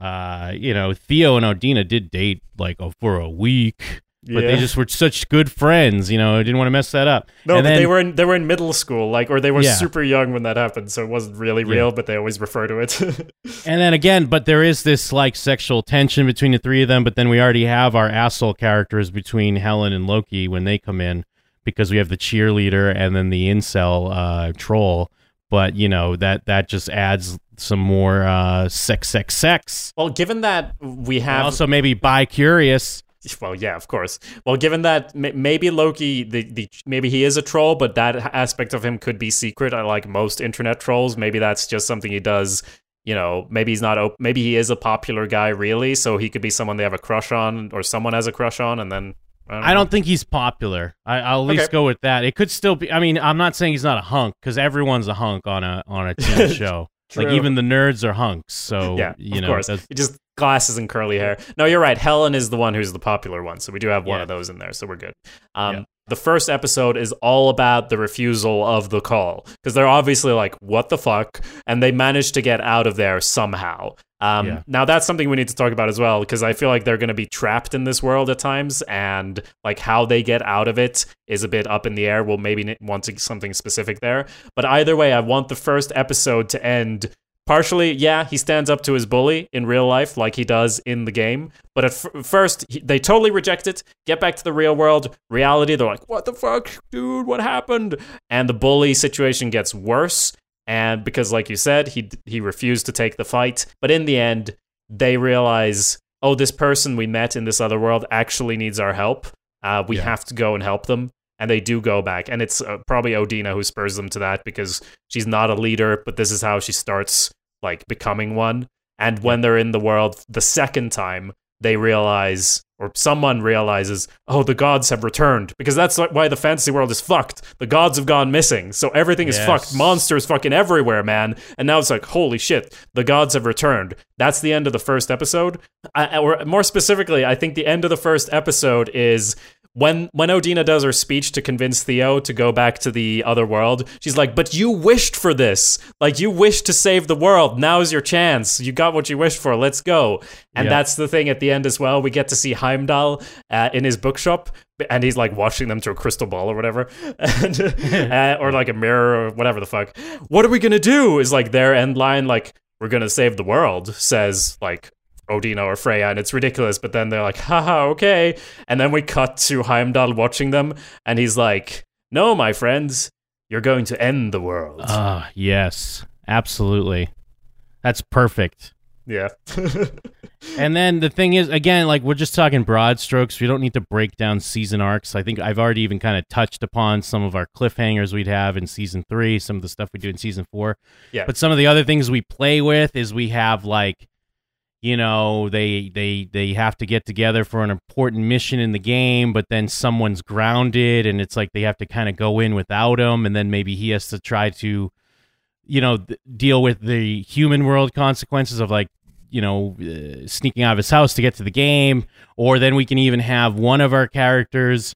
uh you know Theo and Odina did date like for a week but yeah. they just were such good friends, you know. I didn't want to mess that up. No, then, they were in they were in middle school, like, or they were yeah. super young when that happened, so it wasn't really real. Yeah. But they always refer to it. and then again, but there is this like sexual tension between the three of them. But then we already have our asshole characters between Helen and Loki when they come in, because we have the cheerleader and then the incel uh, troll but you know that that just adds some more uh, sex, sex, sex. Well, given that we have and also maybe bi curious. Well, yeah, of course. Well, given that maybe Loki, the, the maybe he is a troll, but that aspect of him could be secret. I like most internet trolls. Maybe that's just something he does. You know, maybe he's not. Op- maybe he is a popular guy, really. So he could be someone they have a crush on, or someone has a crush on, and then I don't, I don't think he's popular. I, will at least okay. go with that. It could still be. I mean, I'm not saying he's not a hunk because everyone's a hunk on a on a TV show. like even the nerds are hunks. So yeah, you of know, course. just glasses and curly hair. No, you're right. Helen is the one who's the popular one. So we do have one yeah. of those in there. So we're good. Um, yeah. The first episode is all about the refusal of the call because they're obviously like, what the fuck? And they manage to get out of there somehow. Um, yeah. Now that's something we need to talk about as well because I feel like they're going to be trapped in this world at times, and like how they get out of it is a bit up in the air. We'll maybe want to, something specific there, but either way, I want the first episode to end partially. Yeah, he stands up to his bully in real life like he does in the game, but at f- first he, they totally reject it. Get back to the real world, reality. They're like, "What the fuck, dude? What happened?" And the bully situation gets worse and because like you said he he refused to take the fight. But in the end they realize oh this person we met in this other world actually needs our help. Uh, we yeah. have to go and help them. And they do go back. And it's uh, probably odina who spurs them to that because she's not a leader but this is how she starts like becoming one. And when they're in the world the second time they realize or someone realizes, oh, the gods have returned because that's why the fantasy world is fucked. The gods have gone missing, so everything is yes. fucked. Monsters fucking everywhere, man. And now it's like, holy shit, the gods have returned. That's the end of the first episode. I, or more specifically, I think the end of the first episode is when when Odina does her speech to convince Theo to go back to the other world, she's like, "But you wished for this. Like you wished to save the world. Now's your chance. You got what you wished for. Let's go." And yeah. that's the thing at the end as well. We get to see Heimdall uh, in his bookshop, and he's like watching them through a crystal ball or whatever, and, uh, or like a mirror or whatever the fuck. What are we gonna do? Is like their end line like we're gonna save the world, says like Odina or Freya, and it's ridiculous. But then they're like, haha, okay. And then we cut to Heimdall watching them, and he's like, no, my friends, you're going to end the world. Ah, yes, absolutely. That's perfect. Yeah. and then the thing is, again, like we're just talking broad strokes. We don't need to break down season arcs. I think I've already even kind of touched upon some of our cliffhangers we'd have in season three, some of the stuff we do in season four. Yeah. But some of the other things we play with is we have like, you know, they they they have to get together for an important mission in the game, but then someone's grounded, and it's like they have to kind of go in without him, and then maybe he has to try to you know th- deal with the human world consequences of like you know uh, sneaking out of his house to get to the game or then we can even have one of our characters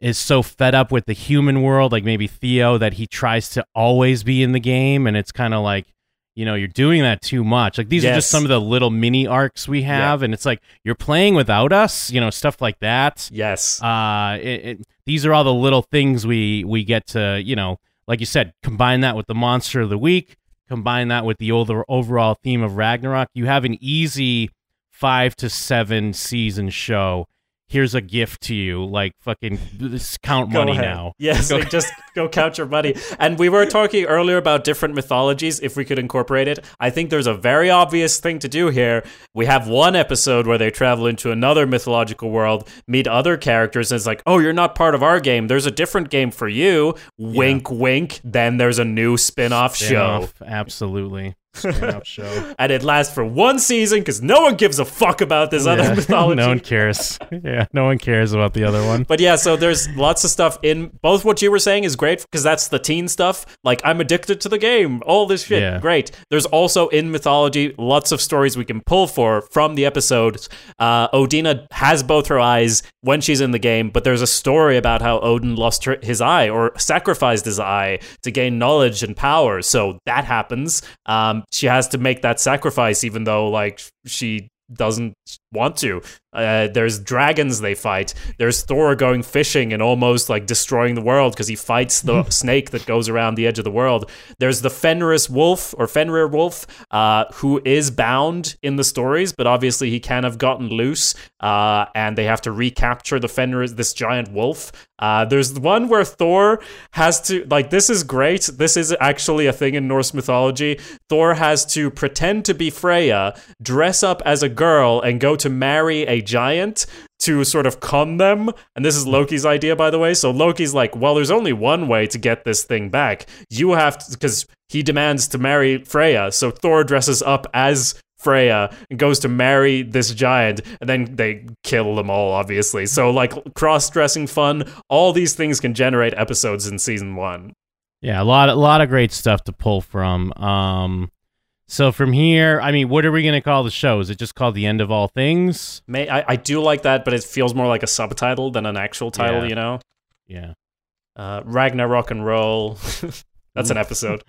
is so fed up with the human world like maybe Theo that he tries to always be in the game and it's kind of like you know you're doing that too much. Like these are just some of the little mini arcs we have and it's like you're playing without us you know stuff like that. Yes. uh it, it, these are all the little things we we get to you know like you said combine that with the monster of the week combine that with the over, overall theme of ragnarok. You have an easy five to seven season show here's a gift to you like fucking this count Go money ahead. now Yes, Go- like, just go count your money. And we were talking earlier about different mythologies, if we could incorporate it. I think there's a very obvious thing to do here. We have one episode where they travel into another mythological world, meet other characters, and it's like, oh, you're not part of our game. There's a different game for you. Wink, wink. Then there's a new spin off show. Spin-off, absolutely Show And it lasts for one season because no one gives a fuck about this other mythology. no one cares yeah no one cares about the other one But yeah, so there's lots of stuff in both what you were saying is great because that's the teen stuff. Like I'm addicted to the game, all this shit, Yeah. great. There's also in mythology lots of stories we can pull for from the episodes. Uh, Odina has both her eyes when she's in the game, but there's a story about how Odin lost her, his eye or sacrificed his eye to gain knowledge and power. So that happens. Um, she has to make that sacrifice, even though like she doesn't want to. Uh, there's dragons they fight. There's Thor going fishing and almost like destroying the world because he fights the snake that goes around the edge of the world. There's the Fenris wolf or Fenrir wolf uh, who is bound in the stories, but obviously he can have gotten loose uh, and they have to recapture the Fenris, this giant wolf. Uh, there's one where Thor has to, like, this is great. This is actually a thing in Norse mythology. Thor has to pretend to be Freya, dress up as a girl, and go to marry a giant to sort of con them. And this is Loki's idea, by the way. So Loki's like, well, there's only one way to get this thing back. You have to, because he demands to marry Freya. So Thor dresses up as Freya and goes to marry this giant, and then they kill them all, obviously. So, like, cross dressing fun, all these things can generate episodes in season one. Yeah, a lot, a lot of great stuff to pull from. Um, so from here, I mean, what are we going to call the show? Is it just called the end of all things? May I, I do like that, but it feels more like a subtitle than an actual title, Yeah. you know? Yeah, Uh, Ragnarok and Roll. That's an episode.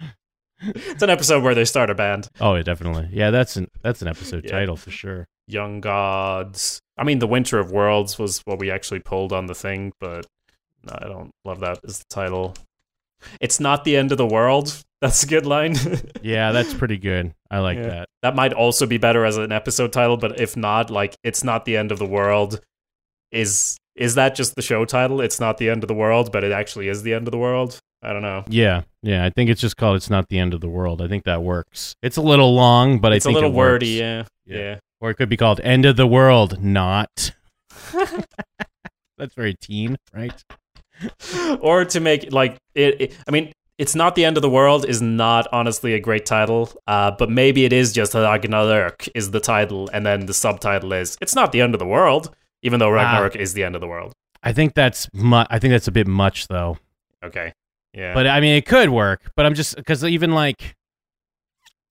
it's an episode where they start a band. Oh, yeah, definitely. Yeah, that's an that's an episode Yeah. title for sure. Young Gods. I mean, The Winter of Worlds was what we actually pulled on the thing, but no, I don't love that as the title. It's not the end of the world. That's a good line. Yeah, that's pretty good. I like Yeah. that. that might also be better as an episode title, but if not, like it's not the end of the world. Is is that just the show title? It's not the end of the world, but it actually is the end of the world. I don't know. Yeah, yeah. I think it's just called "It's Not the End of the World." I think that works. It's a little long, but it's I think a little it wordy, yeah. Yeah. yeah. Or it could be called "End of the World," not. that's very teen, right? or to make like it, it- I mean, it's not the end of the world is not honestly a great title. Uh, but maybe it is just Ragnarök is the title, and then the subtitle is it's not the end of the world, even though Ragnarok is the end of the world. I think that's mu- I think that's a bit much though. Okay, yeah, But I mean, it could work. But I'm just because even like,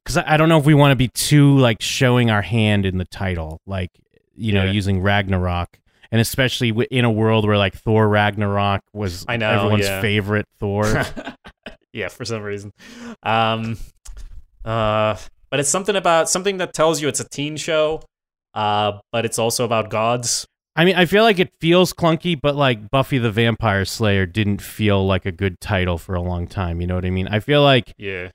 because I, I don't know if we want to be too like showing our hand in the title, like you know, Yeah. using Ragnarok, and especially in a world where like Thor Ragnarok was I know, everyone's yeah. favorite Thor. yeah, for some reason. Um, uh, but it's something about something that tells you it's a teen show. Uh, but it's also about gods. I mean, I feel like it feels clunky, but like Buffy the Vampire Slayer didn't feel like a good title for a long time. You know what I mean? I feel like Yeah,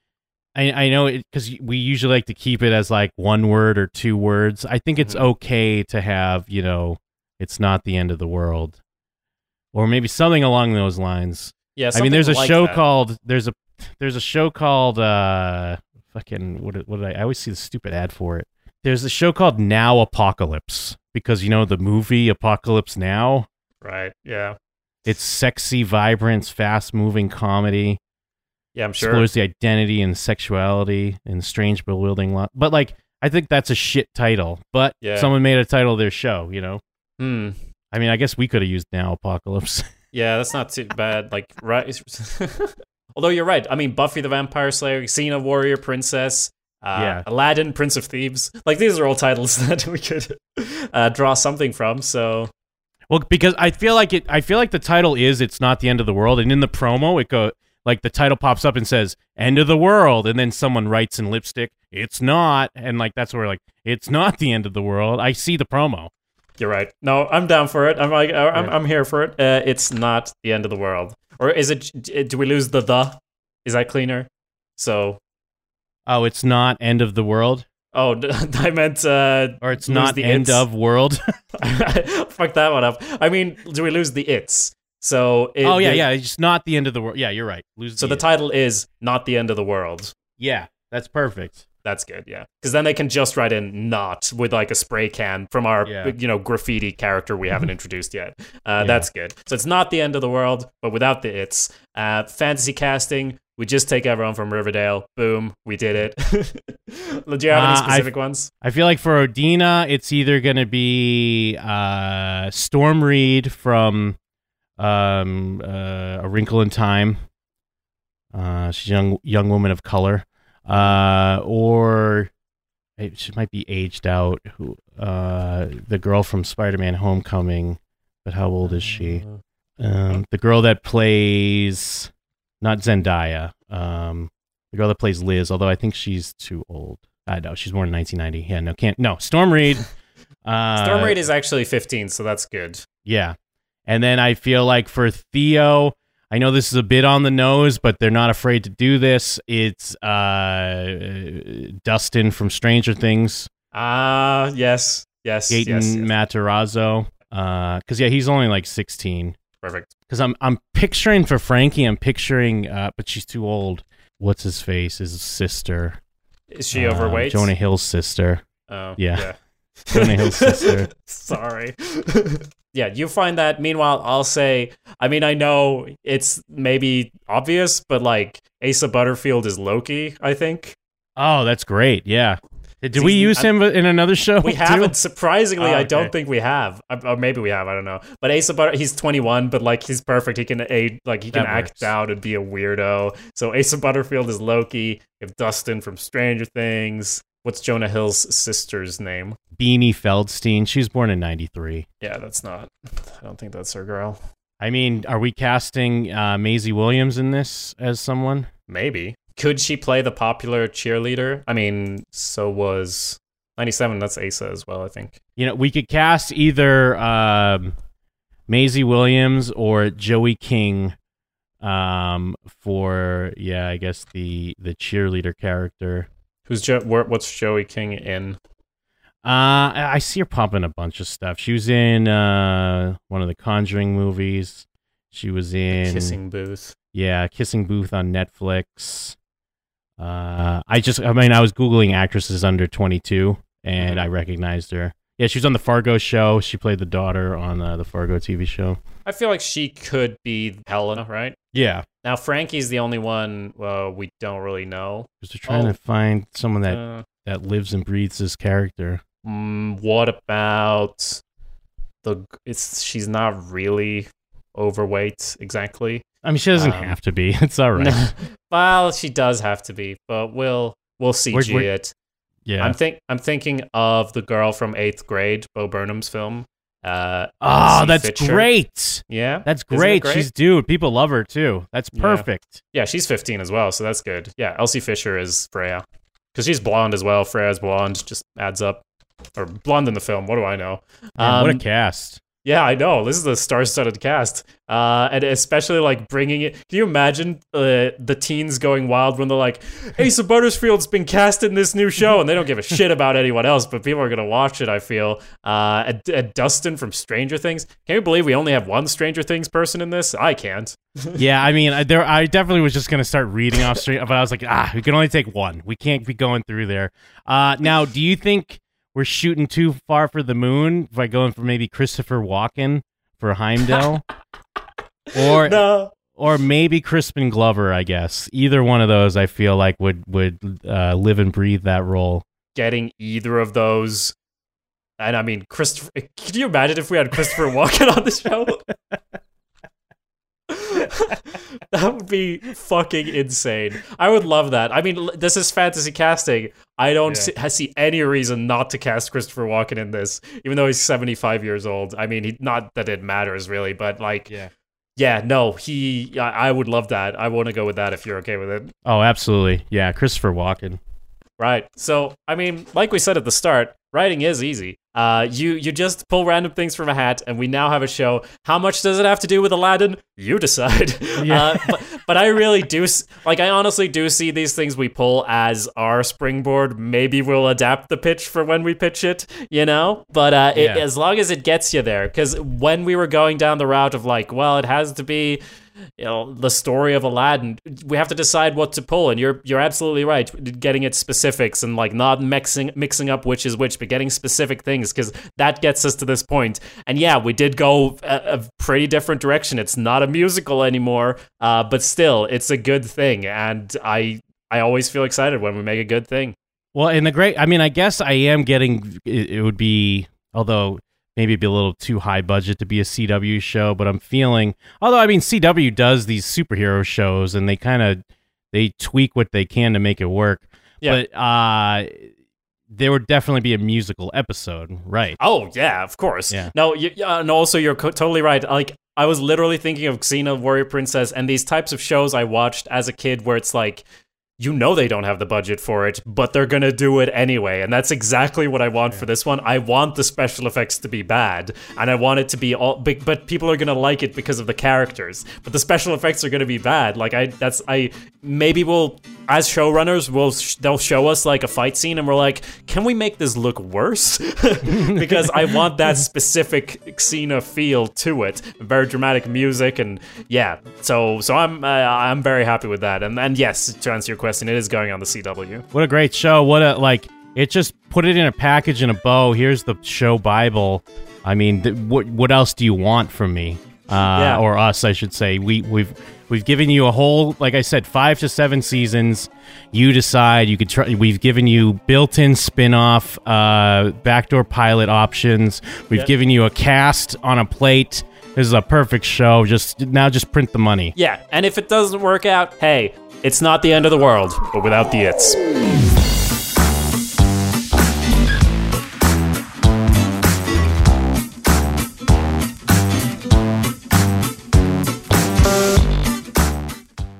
I, I know it because we usually like to keep it as like one word or two words. I think it's Mhm. okay to have, you know, it's not the end of the world, or maybe something along those lines. Yeah, I mean, there's a like show that. called there's a there's a show called uh fucking what did- what did I I always see the stupid ad for it. There's a show called Now Apocalypse because you know the movie Apocalypse Now. right. Yeah, It's sexy, vibrant, fast moving comedy. yeah, I'm sure. explores the identity and sexuality and strange bewildering lot. But like, I think that's a shit title. But Yeah. someone made a title of their show. You know, Hmm. I mean, I guess we could have used now apocalypse. Yeah, that's not too bad. Like, right. Although you're right. I mean, Buffy the Vampire Slayer, Xena Warrior Princess, uh, Yeah. Aladdin, Prince of Thieves. Like, these are all titles that we could uh, draw something from. So, well, because I feel like it. I feel like the title is "It's Not the End of the World," and in the promo, it go like the title pops up and says "End of the World," and then someone writes in lipstick, "It's not," and like that's where like it's not the end of the world. I see the promo. You're right. No, I'm down for it. I'm like, I'm, Yeah. I'm here for it. Uh, it's not the end of the world. Or is it, do we lose the the? Is that cleaner? So, Oh, it's not end of the world, oh, I meant, uh, or it's not the end it's. of world. fuck that one up. I mean, do we lose the it's? So, it, oh yeah, the- yeah. It's not the end of the world. Yeah, you're right. Lose. So the it. title is not the end of the world. Yeah, that's perfect. That's good, yeah. Because then they can just write in "not" with like a spray can from our, Yeah. you know, graffiti character we haven't introduced yet. Uh, Yeah. That's good. So it's not the end of the world, but without the "it's." Uh, fantasy casting. We just take everyone from Riverdale. Boom, we did it. Do you have any Uh, I- specific ones? I feel like for Odina, it's either going to be uh, Storm Reid from um, uh, A Wrinkle in Time. Uh, she's a young young woman of color, uh, or she might be aged out. Who uh, the girl from Spider-Man: Homecoming? But how old is she? Um, the girl that plays not Zendaya. Um, the girl that plays Liz. Although I think she's too old. I know she's born in 1990. Yeah, no, can't. No, Storm Reid. Uh, Storm Reid is actually 15, so that's good. Yeah, and then I feel like for Theo, I know this is a bit on the nose, but they're not afraid to do this. It's uh, Dustin from Stranger Things, Ah, yes, yes, Gaten yes, yes. Matarazzo. Because yeah, he's only like 16. Perfect. Because I'm I'm picturing for Frankie, I'm picturing, uh, but she's too old. What's his face? His sister, Is she Uh, overweight? Jonah Hill's sister. Oh, Yeah. Jonah Hill's sister. Sorry. yeah, you find that. Meanwhile, I'll say, I mean, I know it's maybe obvious, but like Asa Butterfield is Loki, I think. Oh, that's great. Yeah. Did, we use I- him in another show? We too? haven't, surprisingly, Oh, I don't think we have. Uh, Or maybe we have, I don't know. But Asa Butter, he's 21, but like he's perfect. He can aid, like he can That act works. out and be a weirdo. So Asa Butterfield is Loki. We have Dustin from Stranger Things. What's Jonah Hill's sister's name? Beanie Feldstein. She was born in 93. Yeah, that's not, I don't think that's her girl. I mean, are we casting uh, Maisie Williams in this as someone? Maybe. Could she play the popular cheerleader? I mean, so was 97. That's Asa as well, I think. You know, we could cast either um, Maisie Williams or Joey King um, for, yeah, I guess the the cheerleader character. Who's jo- what's Joey King in? Uh, I see her popping a bunch of stuff. She was in uh, one of the Conjuring movies. She was in Kissing Booth. Yeah, Kissing Booth on Netflix. Uh, I just, I mean, I was googling actresses under 22, and Mhm. I recognized her. Yeah, she was on the Fargo show. She played the daughter on uh, the Fargo TV show. I feel like she could be Helena, right? Yeah, Now Frankie's the only one uh, we don't really know. because they're trying Oh. to find someone that Uh, that lives and breathes this character. Mm, what about the? It's she's not really overweight exactly. I mean, she doesn't Um, have to be. It's all right. well, she does have to be, but we'll we'll CG We're- we're- it. yeah. I'm think I'm thinking of the girl from Eighth Grade, Bo Burnham's film. Uh, oh, that's Fisher. great. Yeah, That's great. great? She's dude. People love her too. That's Yeah. perfect. yeah, she's 15 as well, so that's good. Yeah, Elsie Fisher is Freya because she's blonde as well. Freya's blonde, just adds up. Or blonde in the film. What do I know? Man, what a Um, cast. Yeah, I know. This is a star-studded cast, uh, and especially like bringing it. Can you imagine uh, the teens going wild when they're like, "Asa Butterfield's been cast in this new show," and they don't give a shit about anyone else, but people are gonna watch it. I feel. Uh, Dustin from Stranger Things. Can you believe we only have one Stranger Things person in this? I can't. yeah, I mean, there. I definitely was just gonna start reading off straight, but I was like, ah, we can only take one. We can't be going through there. Uh, now, do you think? We're shooting too far for the moon by going for maybe Christopher Walken for Heimdall, or no. or maybe Crispin Glover. I guess either one of those I feel like would would uh, live and breathe that role. Getting either of those, and I mean, Christopher. Can you imagine if we had Christopher Walken on the show? that would be fucking insane. I would love that. I mean, this is fantasy casting. I don't yeah. see, see, any reason not to cast Christopher Walken in this, even though he's 75 years old. I mean, he, not that it matters really, but like, yeah, yeah no, he. I, I would love that. I want to go with that if you're okay with it. Oh, absolutely. Yeah, Christopher Walken. Right. So, I mean, like we said at the start, writing is easy. Uh, you you just pull random things from a hat, and we now have a show. How much does it have to do with Aladdin? You decide. Yeah. Uh, but, but I really do like. I honestly do see these things we pull as our springboard. Maybe we'll adapt the pitch for when we pitch it, you know. But uh, yeah. as long as it gets you there, because when we were going down the route of like, well, it has to be you know the story of Aladdin. We have to decide what to pull, and you're you're absolutely right. Getting it specifics and like not mixing mixing up which is which, but getting specific things because that gets us to this point. And yeah, we did go a, a pretty different direction. It's not a musical anymore, uh, but still, it's a good thing, and I I always feel excited when we make a good thing. Well, in the great, I mean, I guess I am getting. It, it would be although maybe it'd be a little too high budget to be a CW show, but I'm feeling although I mean CW does these superhero shows and they kind of they tweak what they can to make it work. Yeah. But uh there would definitely be a musical episode, right? Oh yeah, of course. Yeah. No, you, uh, and also you're co- totally right. Like I was literally thinking of Xena Warrior Princess and these types of shows I watched as a kid, where it's like you know they don't have the budget for it, but they're going to do it anyway. And that's exactly what I want yeah. for this one. I want the special effects to be bad, and I want it to be all big, but people are going to like it because of the characters. But the special effects are going to be bad. Like I that's I maybe we'll as showrunners we'll they'll show us like a fight scene and we're like, "Can we make this look worse?" because I want that specific Xena feel to it. Very dramatic music and yeah. So so I'm uh, I'm very happy with that. And and yes, to answer your question question. It is going on the CW. What a great show! What a like. It just put it in a package in a bow. Here's the show Bible. I mean, th- what what else do you want from me? Uh, yeah. or us, I should say. We we've we've given you a whole, like I said, five to seven seasons. You decide. You could try. We've given you built-in spin-off, uh, backdoor pilot options. We've yep. given you a cast on a plate. This is a perfect show. Just now, just print the money. Yeah, and if it doesn't work out, hey, it's not the end of the world, but without the its.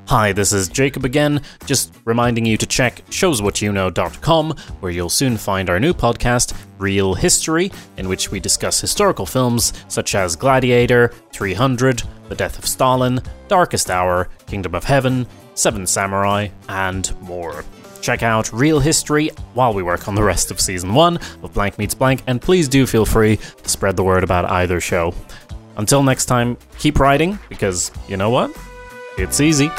Hi, this is Jacob again, just reminding you to check showswhatyouknow.com, where you'll soon find our new podcast, Real History, in which we discuss historical films such as Gladiator, 300, The Death of Stalin, Darkest Hour, Kingdom of Heaven, Seven Samurai, and more. Check out Real History while we work on the rest of Season 1 of Blank Meets Blank, and please do feel free to spread the word about either show. Until next time, keep writing, because you know what? It's easy.